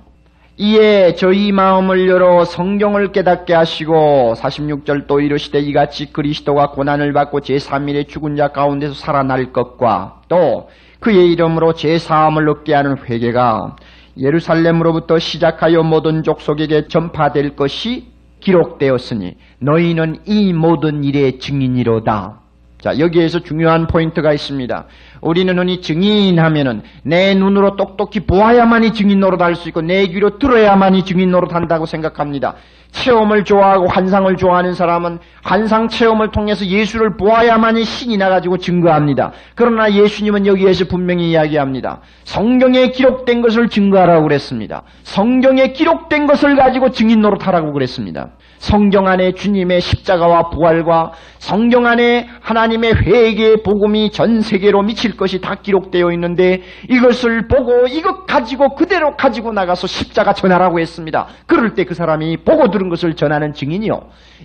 이에 저희 마음을 열어 성경을 깨닫게 하시고 46절 또 이르시되 이같이 그리스도가 고난을 받고 제3일에 죽은 자 가운데서 살아날 것과 또 그의 이름으로 제4함을 얻게 하는 회개가 예루살렘으로부터 시작하여 모든 족속에게 전파될 것이 기록되었으니 너희는 이 모든 일의 증인이로다. 자, 여기에서 중요한 포인트가 있습니다. 우리는 흔히 증인하면은 내 눈으로 똑똑히 보아야만이 증인 노릇할 수 있고 내 귀로 들어야만이 증인 노릇한다고 생각합니다. 체험을 좋아하고 환상을 좋아하는 사람은 환상 체험을 통해서 예수를 보아야만이 신이 나가지고 증거합니다. 그러나 예수님은 여기에서 분명히 이야기합니다. 성경에 기록된 것을 증거하라고 그랬습니다. 성경에 기록된 것을 가지고 증인 노릇하라고 그랬습니다. 성경 안에 주님의 십자가와 부활과 성경 안에 하나님의 회개의 복음이 전 세계로 미칠 것이 다 기록되어 있는데 이것을 보고 이것 가지고 그대로 가지고 나가서 십자가 전하라고 했습니다. 그럴 때 그 사람이 보고 들은 것을 전하는 증인이요.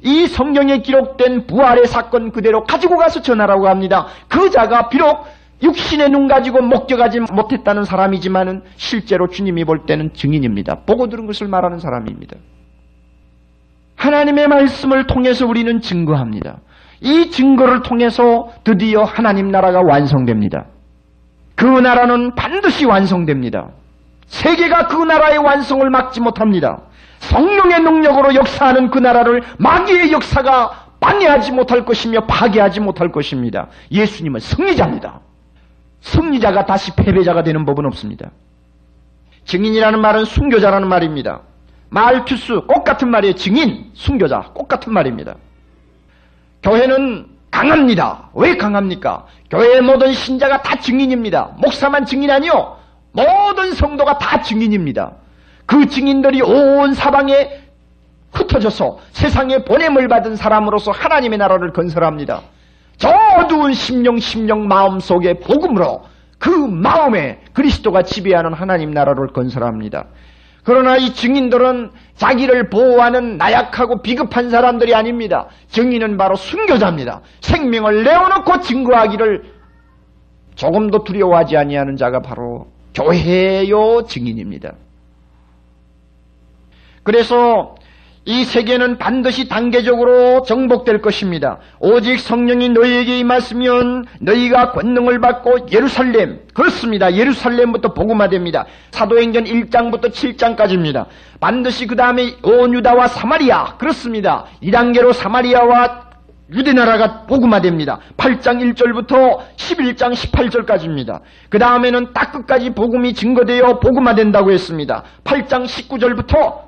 이 성경에 기록된 부활의 사건 그대로 가지고 가서 전하라고 합니다. 그 자가 비록 육신의 눈 가지고 목격하지 못했다는 사람이지만은 실제로 주님이 볼 때는 증인입니다. 보고 들은 것을 말하는 사람입니다. 하나님의 말씀을 통해서 우리는 증거합니다. 이 증거를 통해서 드디어 하나님 나라가 완성됩니다. 그 나라는 반드시 완성됩니다. 세계가 그 나라의 완성을 막지 못합니다. 성령의 능력으로 역사하는 그 나라를 마귀의 역사가 방해하지 못할 것이며 파괴하지 못할 것입니다. 예수님은 승리자입니다. 승리자가 다시 패배자가 되는 법은 없습니다. 증인이라는 말은 순교자라는 말입니다. 말투스 꽃 같은 말이에요. 증인, 순교자 꽃 같은 말입니다. 교회는 강합니다. 왜 강합니까? 교회의 모든 신자가 다 증인입니다. 목사만 증인 아니요. 모든 성도가 다 증인입니다. 그 증인들이 온 사방에 흩어져서 세상에 보냄을 받은 사람으로서 하나님의 나라를 건설합니다. 저 어두운 심령 심령 마음 속에 복음으로 그 마음에 그리스도가 지배하는 하나님 나라를 건설합니다. 그러나 이 증인들은 자기를 보호하는 나약하고 비급한 사람들이 아닙니다. 증인은 바로 순교자입니다. 생명을 내어놓고 증거하기를 조금도 두려워하지 아니하는 자가 바로 교회요 증인입니다. 그래서 이 세계는 반드시 단계적으로 정복될 것입니다. 오직 성령이 너희에게 임했으면 너희가 권능을 받고 예루살렘 그렇습니다. 예루살렘부터 복음화됩니다. 사도행전 1장부터 7장까지입니다. 반드시 그 다음에 온 유다와 사마리아 그렇습니다. 2단계로 사마리아와 유대나라가 복음화됩니다. 8장 1절부터 11장 18절까지입니다. 그 다음에는 딱 끝까지 복음이 증거되어 복음화된다고 했습니다. 8장 19절부터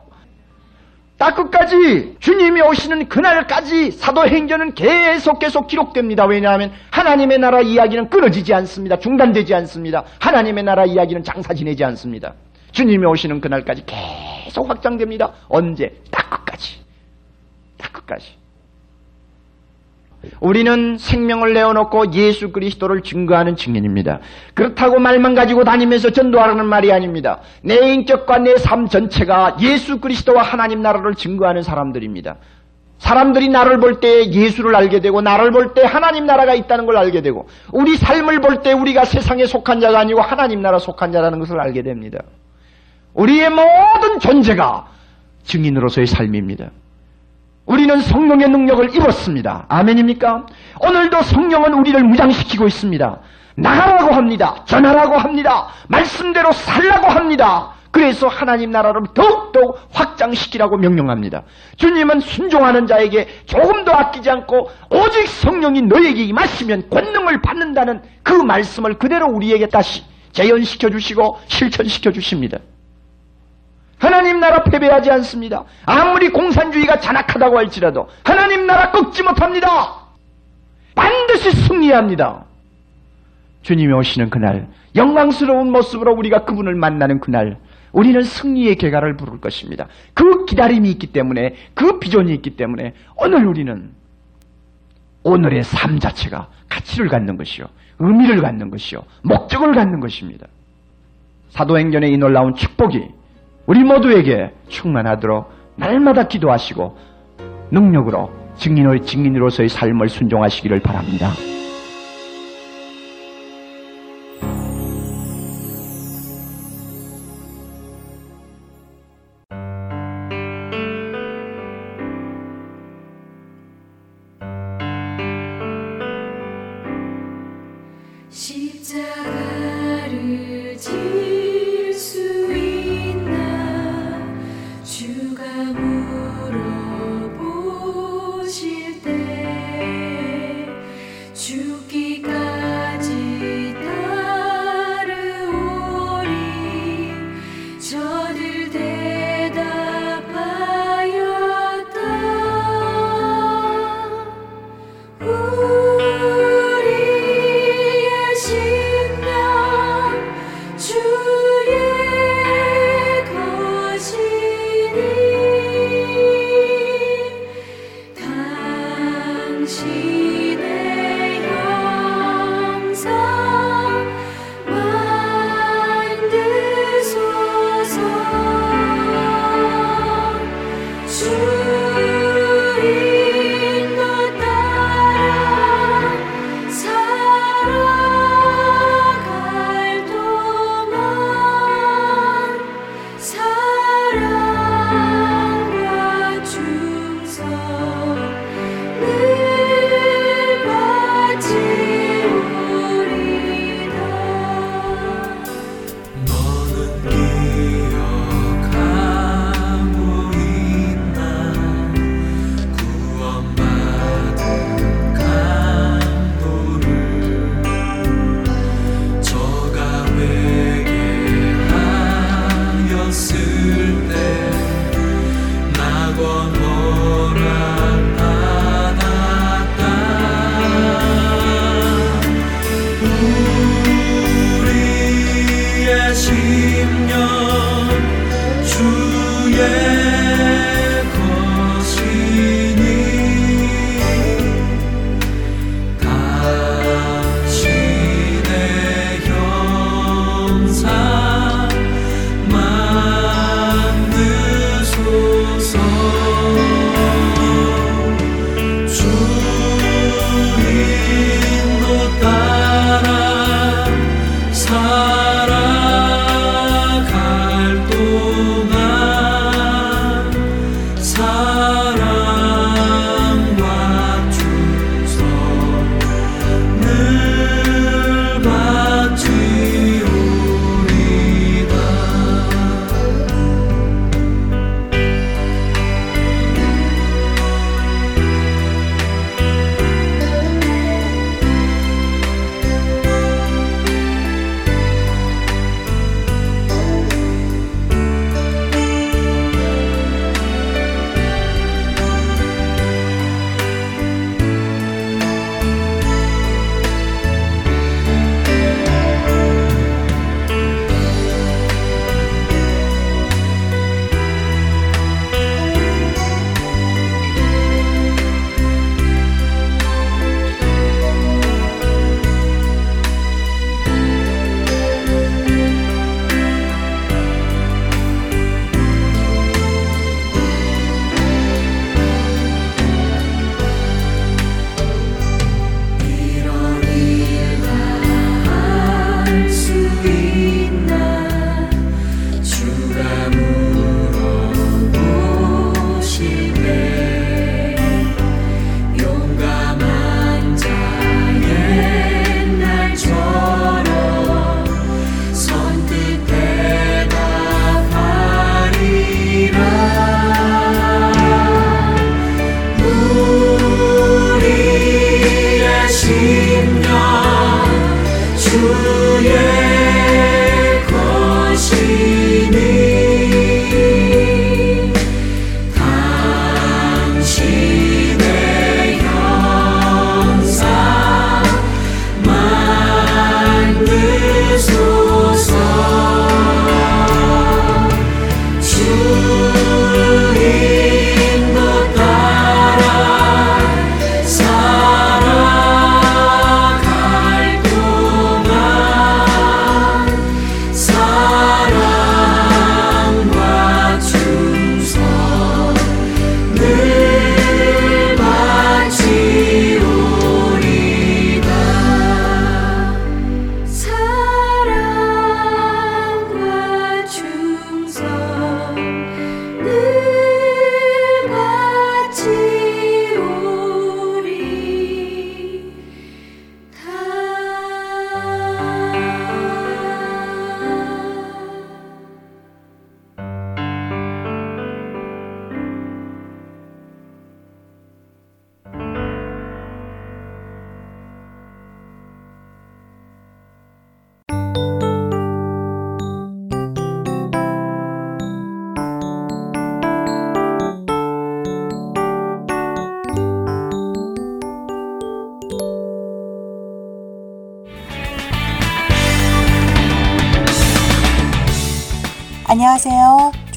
딱 끝까지 주님이 오시는 그날까지 사도행전은 계속 계속 기록됩니다. 왜냐하면 하나님의 나라 이야기는 끊어지지 않습니다. 중단되지 않습니다. 하나님의 나라 이야기는 장사 지내지 않습니다. 주님이 오시는 그날까지 계속 확장됩니다. 언제? 딱 끝까지. 딱 끝까지. 우리는 생명을 내어놓고 예수 그리스도를 증거하는 증인입니다. 그렇다고 말만 가지고 다니면서 전도하라는 말이 아닙니다. 내 인격과 내 삶 전체가 예수 그리스도와 하나님 나라를 증거하는 사람들입니다. 사람들이 나를 볼 때 예수를 알게 되고 나를 볼 때 하나님 나라가 있다는 걸 알게 되고 우리 삶을 볼 때 우리가 세상에 속한 자가 아니고 하나님 나라 속한 자라는 것을 알게 됩니다. 우리의 모든 존재가 증인으로서의 삶입니다. 우리는 성령의 능력을 입었습니다. 아멘입니까? 오늘도 성령은 우리를 무장시키고 있습니다. 나가라고 합니다. 전하라고 합니다. 말씀대로 살라고 합니다. 그래서 하나님 나라를 더욱더욱 확장시키라고 명령합니다. 주님은 순종하는 자에게 조금도 아끼지 않고 오직 성령이 너에게 임하시면 권능을 받는다는 그 말씀을 그대로 우리에게 다시 재현시켜 주시고 실천시켜 주십니다. 하나님 나라 패배하지 않습니다. 아무리 공산주의가 잔악하다고 할지라도 하나님 나라 꺾지 못합니다. 반드시 승리합니다. 주님이 오시는 그날, 영광스러운 모습으로 우리가 그분을 만나는 그날, 우리는 승리의 개가를 부를 것입니다. 그 기다림이 있기 때문에, 그 비전이 있기 때문에, 오늘 우리는 오늘의 삶 자체가 가치를 갖는 것이요. 의미를 갖는 것이요. 목적을 갖는 것입니다. 사도행전의 이 놀라운 축복이 우리 모두에게 충만하도록 날마다 기도하시고 능력으로 증인의 증인으로서의 삶을 순종하시기를 바랍니다.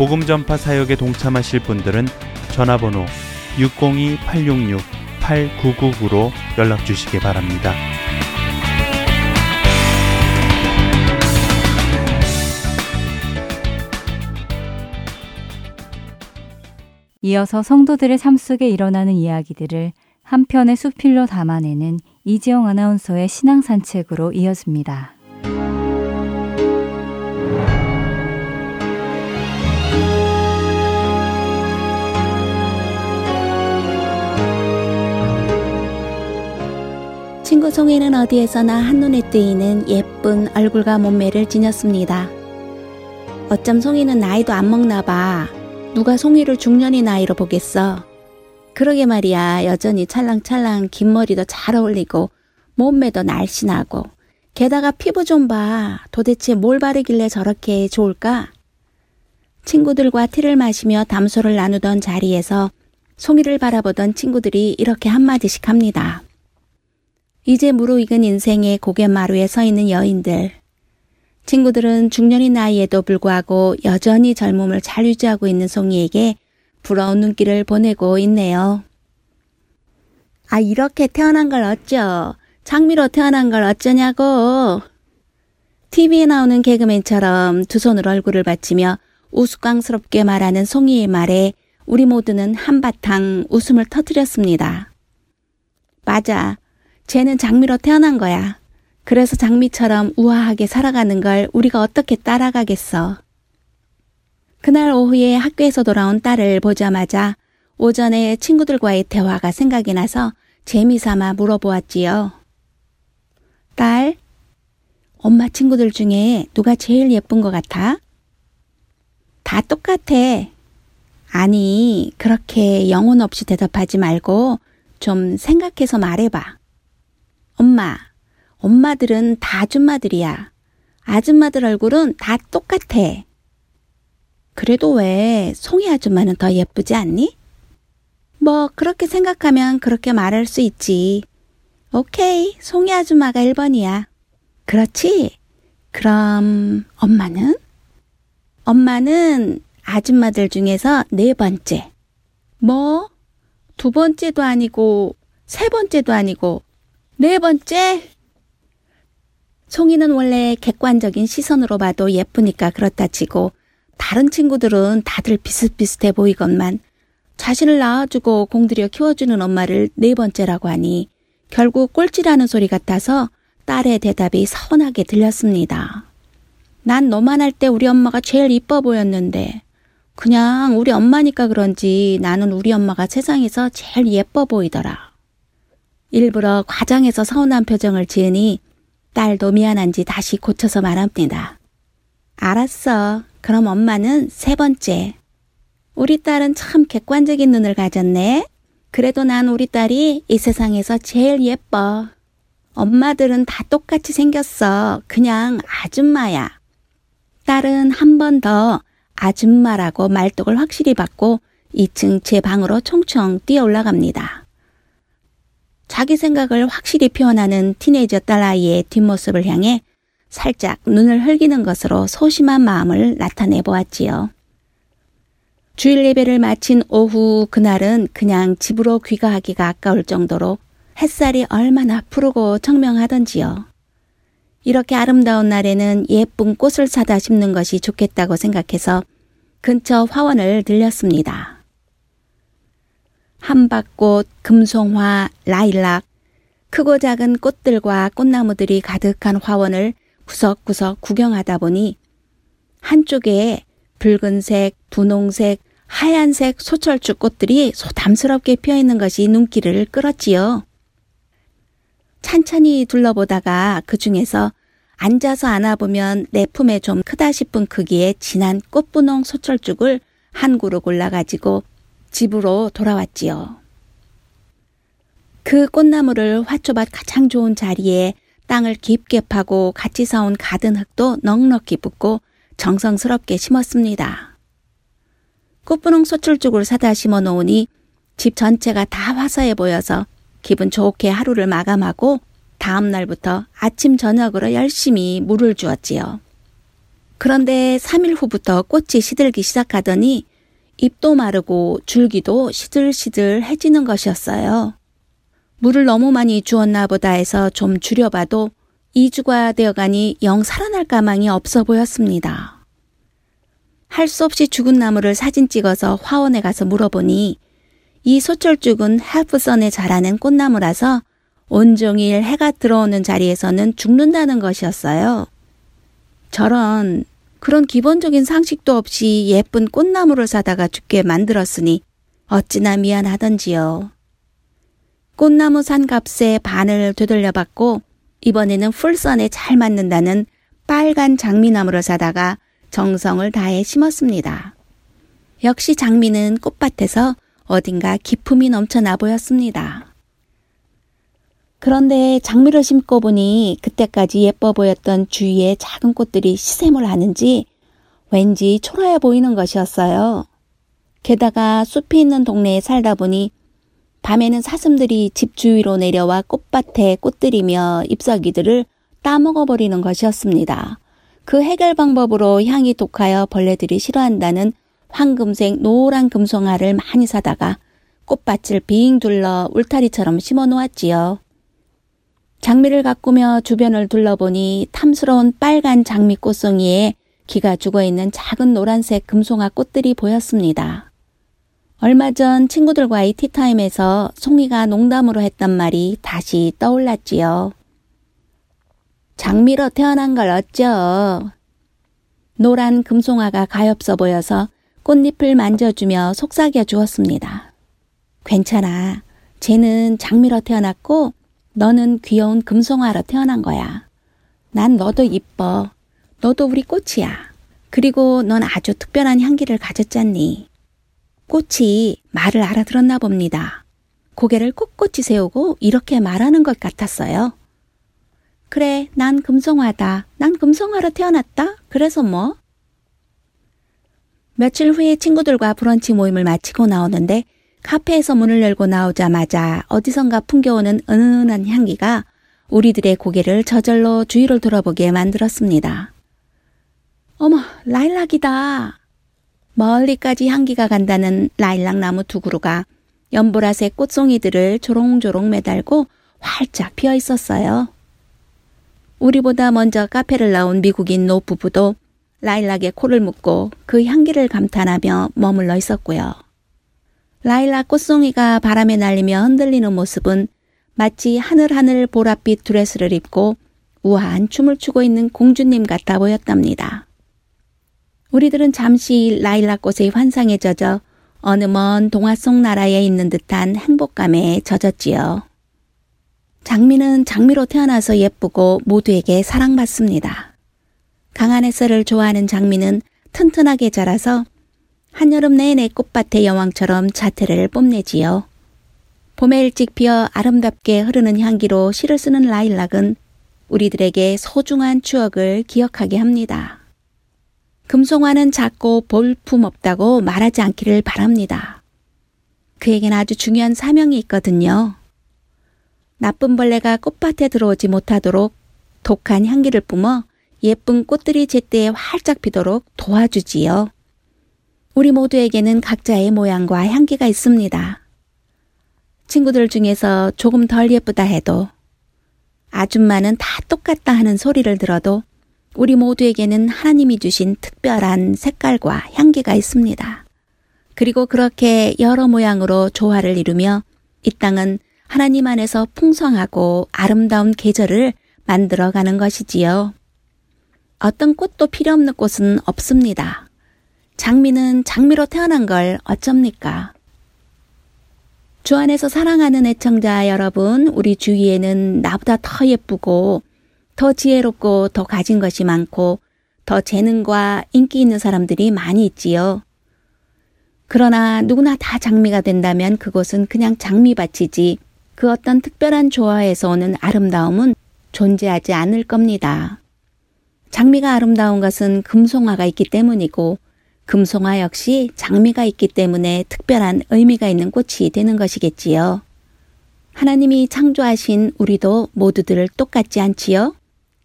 복음 전파 사역에 동참하실 분들은 전화번호 602-866-8999로 연락 주시기 바랍니다. 이어서 성도들의 삶 속에 일어나는 이야기들을 한 편의 수필로 담아내는 이지영 아나운서의 신앙 산책으로 이어집니다. 송이는 어디에서나 한눈에 띄는 예쁜 얼굴과 몸매를 지녔습니다. 어쩜 송이는 나이도 안 먹나 봐. 누가 송이를 중년의 나이로 보겠어. 그러게 말이야. 여전히 찰랑찰랑 긴 머리도 잘 어울리고 몸매도 날씬하고 게다가 피부 좀 봐. 도대체 뭘 바르길래 저렇게 좋을까? 친구들과 티를 마시며 담소를 나누던 자리에서 송이를 바라보던 친구들이 이렇게 한마디씩 합니다. 이제 무르익은 인생의 고갯마루에 서 있는 여인들. 친구들은 중년의 나이에도 불구하고 여전히 젊음을 잘 유지하고 있는 송이에게 부러운 눈길을 보내고 있네요. 아, 이렇게 태어난 걸 어쩌? 장미로 태어난 걸 어쩌냐고. TV에 나오는 개그맨처럼 두 손으로 얼굴을 받치며 우스꽝스럽게 말하는 송이의 말에 우리 모두는 한바탕 웃음을 터뜨렸습니다. 맞아. 쟤는 장미로 태어난 거야. 그래서 장미처럼 우아하게 살아가는 걸 우리가 어떻게 따라가겠어. 그날 오후에 학교에서 돌아온 딸을 보자마자 오전에 친구들과의 대화가 생각이 나서 재미삼아 물어보았지요. 딸, 엄마 친구들 중에 누가 제일 예쁜 것 같아? 다 똑같아. 아니, 그렇게 영혼 없이 대답하지 말고 좀 생각해서 말해봐. 엄마, 엄마들은 다 아줌마들이야. 아줌마들 얼굴은 다 똑같아. 그래도 왜 송이 아줌마는 더 예쁘지 않니? 뭐 그렇게 생각하면 그렇게 말할 수 있지. 오케이, 송이 아줌마가 1번이야. 그렇지? 그럼 엄마는? 엄마는 아줌마들 중에서 네 번째. 뭐? 두 번째도 아니고 세 번째도 아니고 네 번째? 송이는 원래 객관적인 시선으로 봐도 예쁘니까 그렇다 치고 다른 친구들은 다들 비슷비슷해 보이건만 자신을 낳아주고 공들여 키워주는 엄마를 네 번째라고 하니 결국 꼴찌라는 소리 같아서 딸의 대답이 서운하게 들렸습니다. 난 너만 할 때 우리 엄마가 제일 이뻐 보였는데 그냥 우리 엄마니까 그런지 나는 우리 엄마가 세상에서 제일 예뻐 보이더라. 일부러 과장해서 서운한 표정을 지으니 딸도 미안한지 다시 고쳐서 말합니다. 알았어. 그럼 엄마는 세 번째. 우리 딸은 참 객관적인 눈을 가졌네. 그래도 난 우리 딸이 이 세상에서 제일 예뻐. 엄마들은 다 똑같이 생겼어. 그냥 아줌마야. 딸은 한 번 더 아줌마라고 말뚝을 확실히 받고 2층 제 방으로 총총 뛰어 올라갑니다. 자기 생각을 확실히 표현하는 티네이저 딸아이의 뒷모습을 향해 살짝 눈을 흘기는 것으로 소심한 마음을 나타내 보았지요. 주일 예배를 마친 오후 그날은 그냥 집으로 귀가하기가 아까울 정도로 햇살이 얼마나 푸르고 청명하던지요. 이렇게 아름다운 날에는 예쁜 꽃을 사다 심는 것이 좋겠다고 생각해서 근처 화원을 들렸습니다. 한박꽃, 금송화, 라일락, 크고 작은 꽃들과 꽃나무들이 가득한 화원을 구석구석 구경하다 보니 한쪽에 붉은색, 분홍색, 하얀색 소철쭉 꽃들이 소담스럽게 피어 있는 것이 눈길을 끌었지요. 찬찬히 둘러보다가 그 중에서 앉아서 안아보면 내 품에 좀 크다 싶은 크기의 진한 꽃분홍 소철쭉을 한 그루 골라가지고 집으로 돌아왔지요. 그 꽃나무를 화초밭 가장 좋은 자리에 땅을 깊게 파고 같이 사온 가든 흙도 넉넉히 붓고 정성스럽게 심었습니다. 꽃분홍 소철쭉을 사다 심어 놓으니 집 전체가 다 화사해 보여서 기분 좋게 하루를 마감하고 다음 날부터 아침 저녁으로 열심히 물을 주었지요. 그런데 3일 후부터 꽃이 시들기 시작하더니 잎도 마르고 줄기도 시들시들해지는 것이었어요. 물을 너무 많이 주었나 보다 해서 좀 줄여봐도 2주가 되어가니 영 살아날 가망이 없어 보였습니다. 할 수 없이 죽은 나무를 사진 찍어서 화원에 가서 물어보니 이 소철죽은 헬프선에 자라는 꽃나무라서 온종일 해가 들어오는 자리에서는 죽는다는 것이었어요. 저런 그런 기본적인 상식도 없이 예쁜 꽃나무를 사다가 죽게 만들었으니 어찌나 미안하던지요. 꽃나무 산 값에 반을 되돌려받고 이번에는 풀선에 잘 맞는다는 빨간 장미나무를 사다가 정성을 다해 심었습니다. 역시 장미는 꽃밭에서 어딘가 기품이 넘쳐나 보였습니다. 그런데 장미를 심고 보니 그때까지 예뻐 보였던 주위의 작은 꽃들이 시샘을 하는지 왠지 초라해 보이는 것이었어요. 게다가 숲이 있는 동네에 살다 보니 밤에는 사슴들이 집 주위로 내려와 꽃밭에 꽃들이며 잎사귀들을 따먹어버리는 것이었습니다. 그 해결 방법으로 향이 독하여 벌레들이 싫어한다는 황금색 노란 금송아를 많이 사다가 꽃밭을 빙 둘러 울타리처럼 심어 놓았지요. 장미를 가꾸며 주변을 둘러보니 탐스러운 빨간 장미 꽃송이에 기가 죽어 있는 작은 노란색 금송아 꽃들이 보였습니다. 얼마 전 친구들과의 티타임에서 송이가 농담으로 했던 말이 다시 떠올랐지요. 장미로 태어난 걸 어쩌. 노란 금송아가 가엾어 보여서 꽃잎을 만져주며 속삭여 주었습니다. 괜찮아. 쟤는 장미로 태어났고 너는 귀여운 금송아로 태어난 거야. 난 너도 이뻐. 너도 우리 꽃이야. 그리고 넌 아주 특별한 향기를 가졌잖니. 꽃이 말을 알아들었나 봅니다. 고개를 꼿꼿이 세우고 이렇게 말하는 것 같았어요. 그래, 난 금송아다. 난 금송아로 태어났다. 그래서 뭐? 며칠 후에 친구들과 브런치 모임을 마치고 나오는데 카페에서 문을 열고 나오자마자 어디선가 풍겨오는 은은한 향기가 우리들의 고개를 저절로 주위를 돌아보게 만들었습니다. 어머, 라일락이다. 멀리까지 향기가 간다는 라일락 나무 두 그루가 연보라색 꽃송이들을 조롱조롱 매달고 활짝 피어 있었어요. 우리보다 먼저 카페를 나온 미국인 노부부도 라일락에 코를 묶고 그 향기를 감탄하며 머물러 있었고요. 라일락 꽃송이가 바람에 날리며 흔들리는 모습은 마치 하늘하늘 보랏빛 드레스를 입고 우아한 춤을 추고 있는 공주님 같아 보였답니다. 우리들은 잠시 라일락 꽃의 환상에 젖어 어느 먼 동화 속 나라에 있는 듯한 행복감에 젖었지요. 장미는 장미로 태어나서 예쁘고 모두에게 사랑받습니다. 강한 햇살을 좋아하는 장미는 튼튼하게 자라서 한여름 내내 꽃밭의 여왕처럼 자태를 뽐내지요. 봄에 일찍 피어 아름답게 흐르는 향기로 시를 쓰는 라일락은 우리들에게 소중한 추억을 기억하게 합니다. 금송화는 작고 볼품 없다고 말하지 않기를 바랍니다. 그에겐 아주 중요한 사명이 있거든요. 나쁜 벌레가 꽃밭에 들어오지 못하도록 독한 향기를 뿜어 예쁜 꽃들이 제때에 활짝 피도록 도와주지요. 우리 모두에게는 각자의 모양과 향기가 있습니다. 친구들 중에서 조금 덜 예쁘다 해도 아줌마는 다 똑같다 하는 소리를 들어도 우리 모두에게는 하나님이 주신 특별한 색깔과 향기가 있습니다. 그리고 그렇게 여러 모양으로 조화를 이루며 이 땅은 하나님 안에서 풍성하고 아름다운 계절을 만들어가는 것이지요. 어떤 꽃도 필요 없는 꽃은 없습니다. 장미는 장미로 태어난 걸 어쩝니까? 주 안에서 사랑하는 애청자 여러분, 우리 주위에는 나보다 더 예쁘고, 더 지혜롭고, 더 가진 것이 많고, 더 재능과 인기 있는 사람들이 많이 있지요. 그러나 누구나 다 장미가 된다면 그곳은 그냥 장미밭이지, 그 어떤 특별한 조화에서 오는 아름다움은 존재하지 않을 겁니다. 장미가 아름다운 것은 금송화가 있기 때문이고, 금송화 역시 장미가 있기 때문에 특별한 의미가 있는 꽃이 되는 것이겠지요. 하나님이 창조하신 우리도 모두들 똑같지 않지요?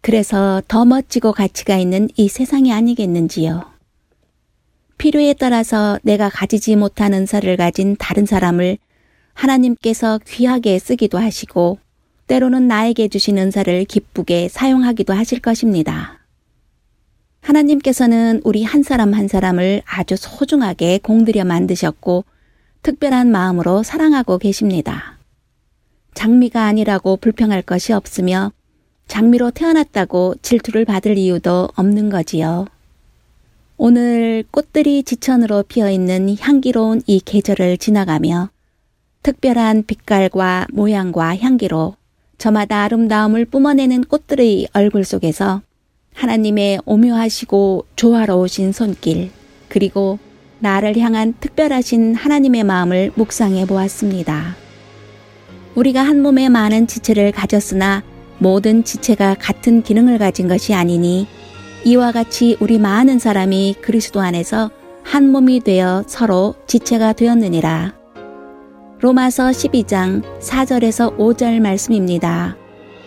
그래서 더 멋지고 가치가 있는 이 세상이 아니겠는지요. 필요에 따라서 내가 가지지 못한 은사를 가진 다른 사람을 하나님께서 귀하게 쓰기도 하시고, 때로는 나에게 주신 은사를 기쁘게 사용하기도 하실 것입니다. 하나님께서는 우리 한 사람 한 사람을 아주 소중하게 공들여 만드셨고 특별한 마음으로 사랑하고 계십니다. 장미가 아니라고 불평할 것이 없으며 장미로 태어났다고 질투를 받을 이유도 없는 거지요. 오늘 꽃들이 지천으로 피어 있는 향기로운 이 계절을 지나가며 특별한 빛깔과 모양과 향기로 저마다 아름다움을 뿜어내는 꽃들의 얼굴 속에서 하나님의 오묘하시고 조화로우신 손길, 그리고 나를 향한 특별하신 하나님의 마음을 묵상해 보았습니다. 우리가 한 몸에 많은 지체를 가졌으나 모든 지체가 같은 기능을 가진 것이 아니니 이와 같이 우리 많은 사람이 그리스도 안에서 한 몸이 되어 서로 지체가 되었느니라. 로마서 12장 4절에서 5절 말씀입니다.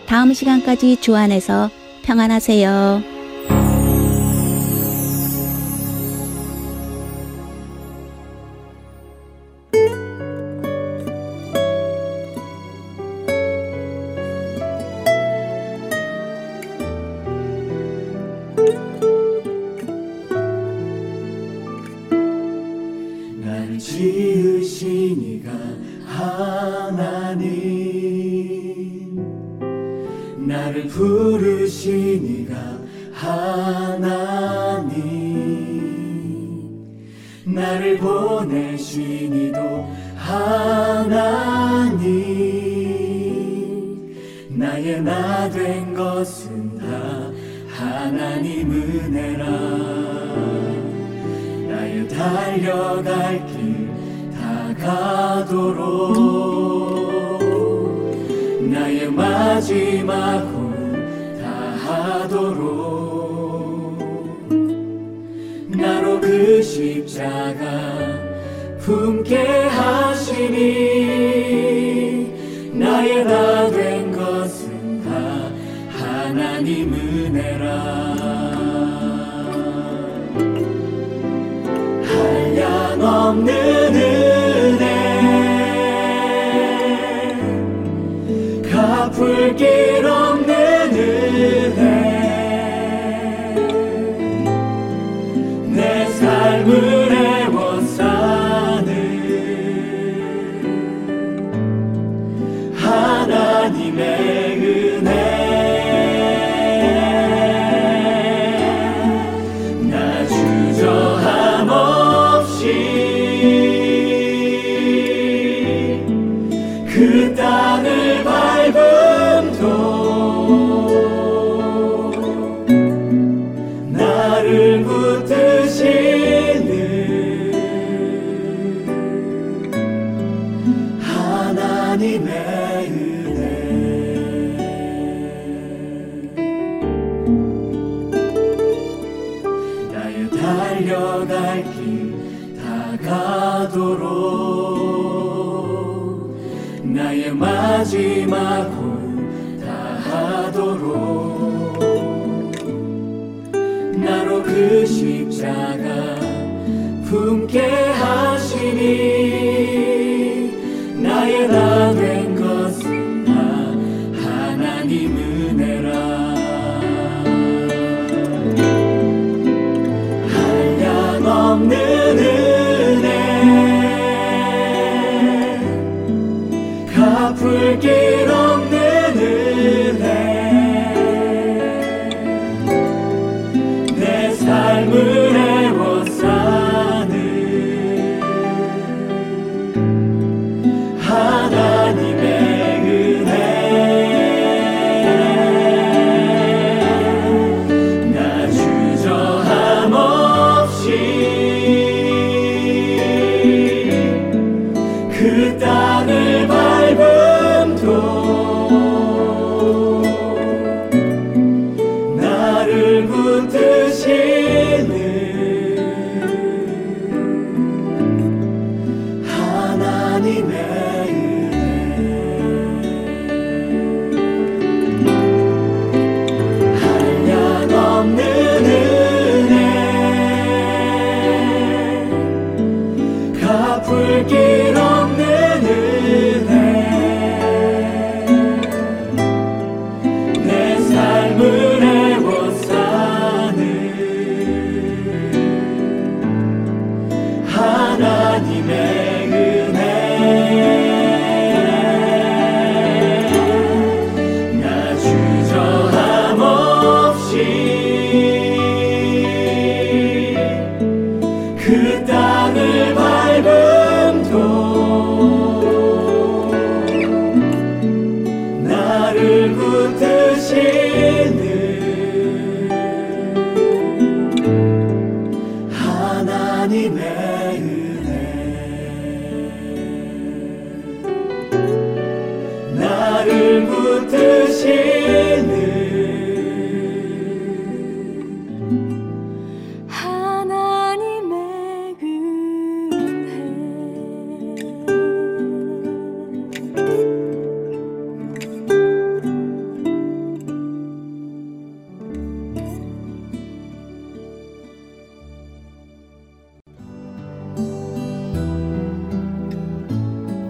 다음 시간까지 주 안에서 평안하세요. 길 다가도록 나의 마지막 호흡 다하도록 나로 그 십자가 품게 하시니 없는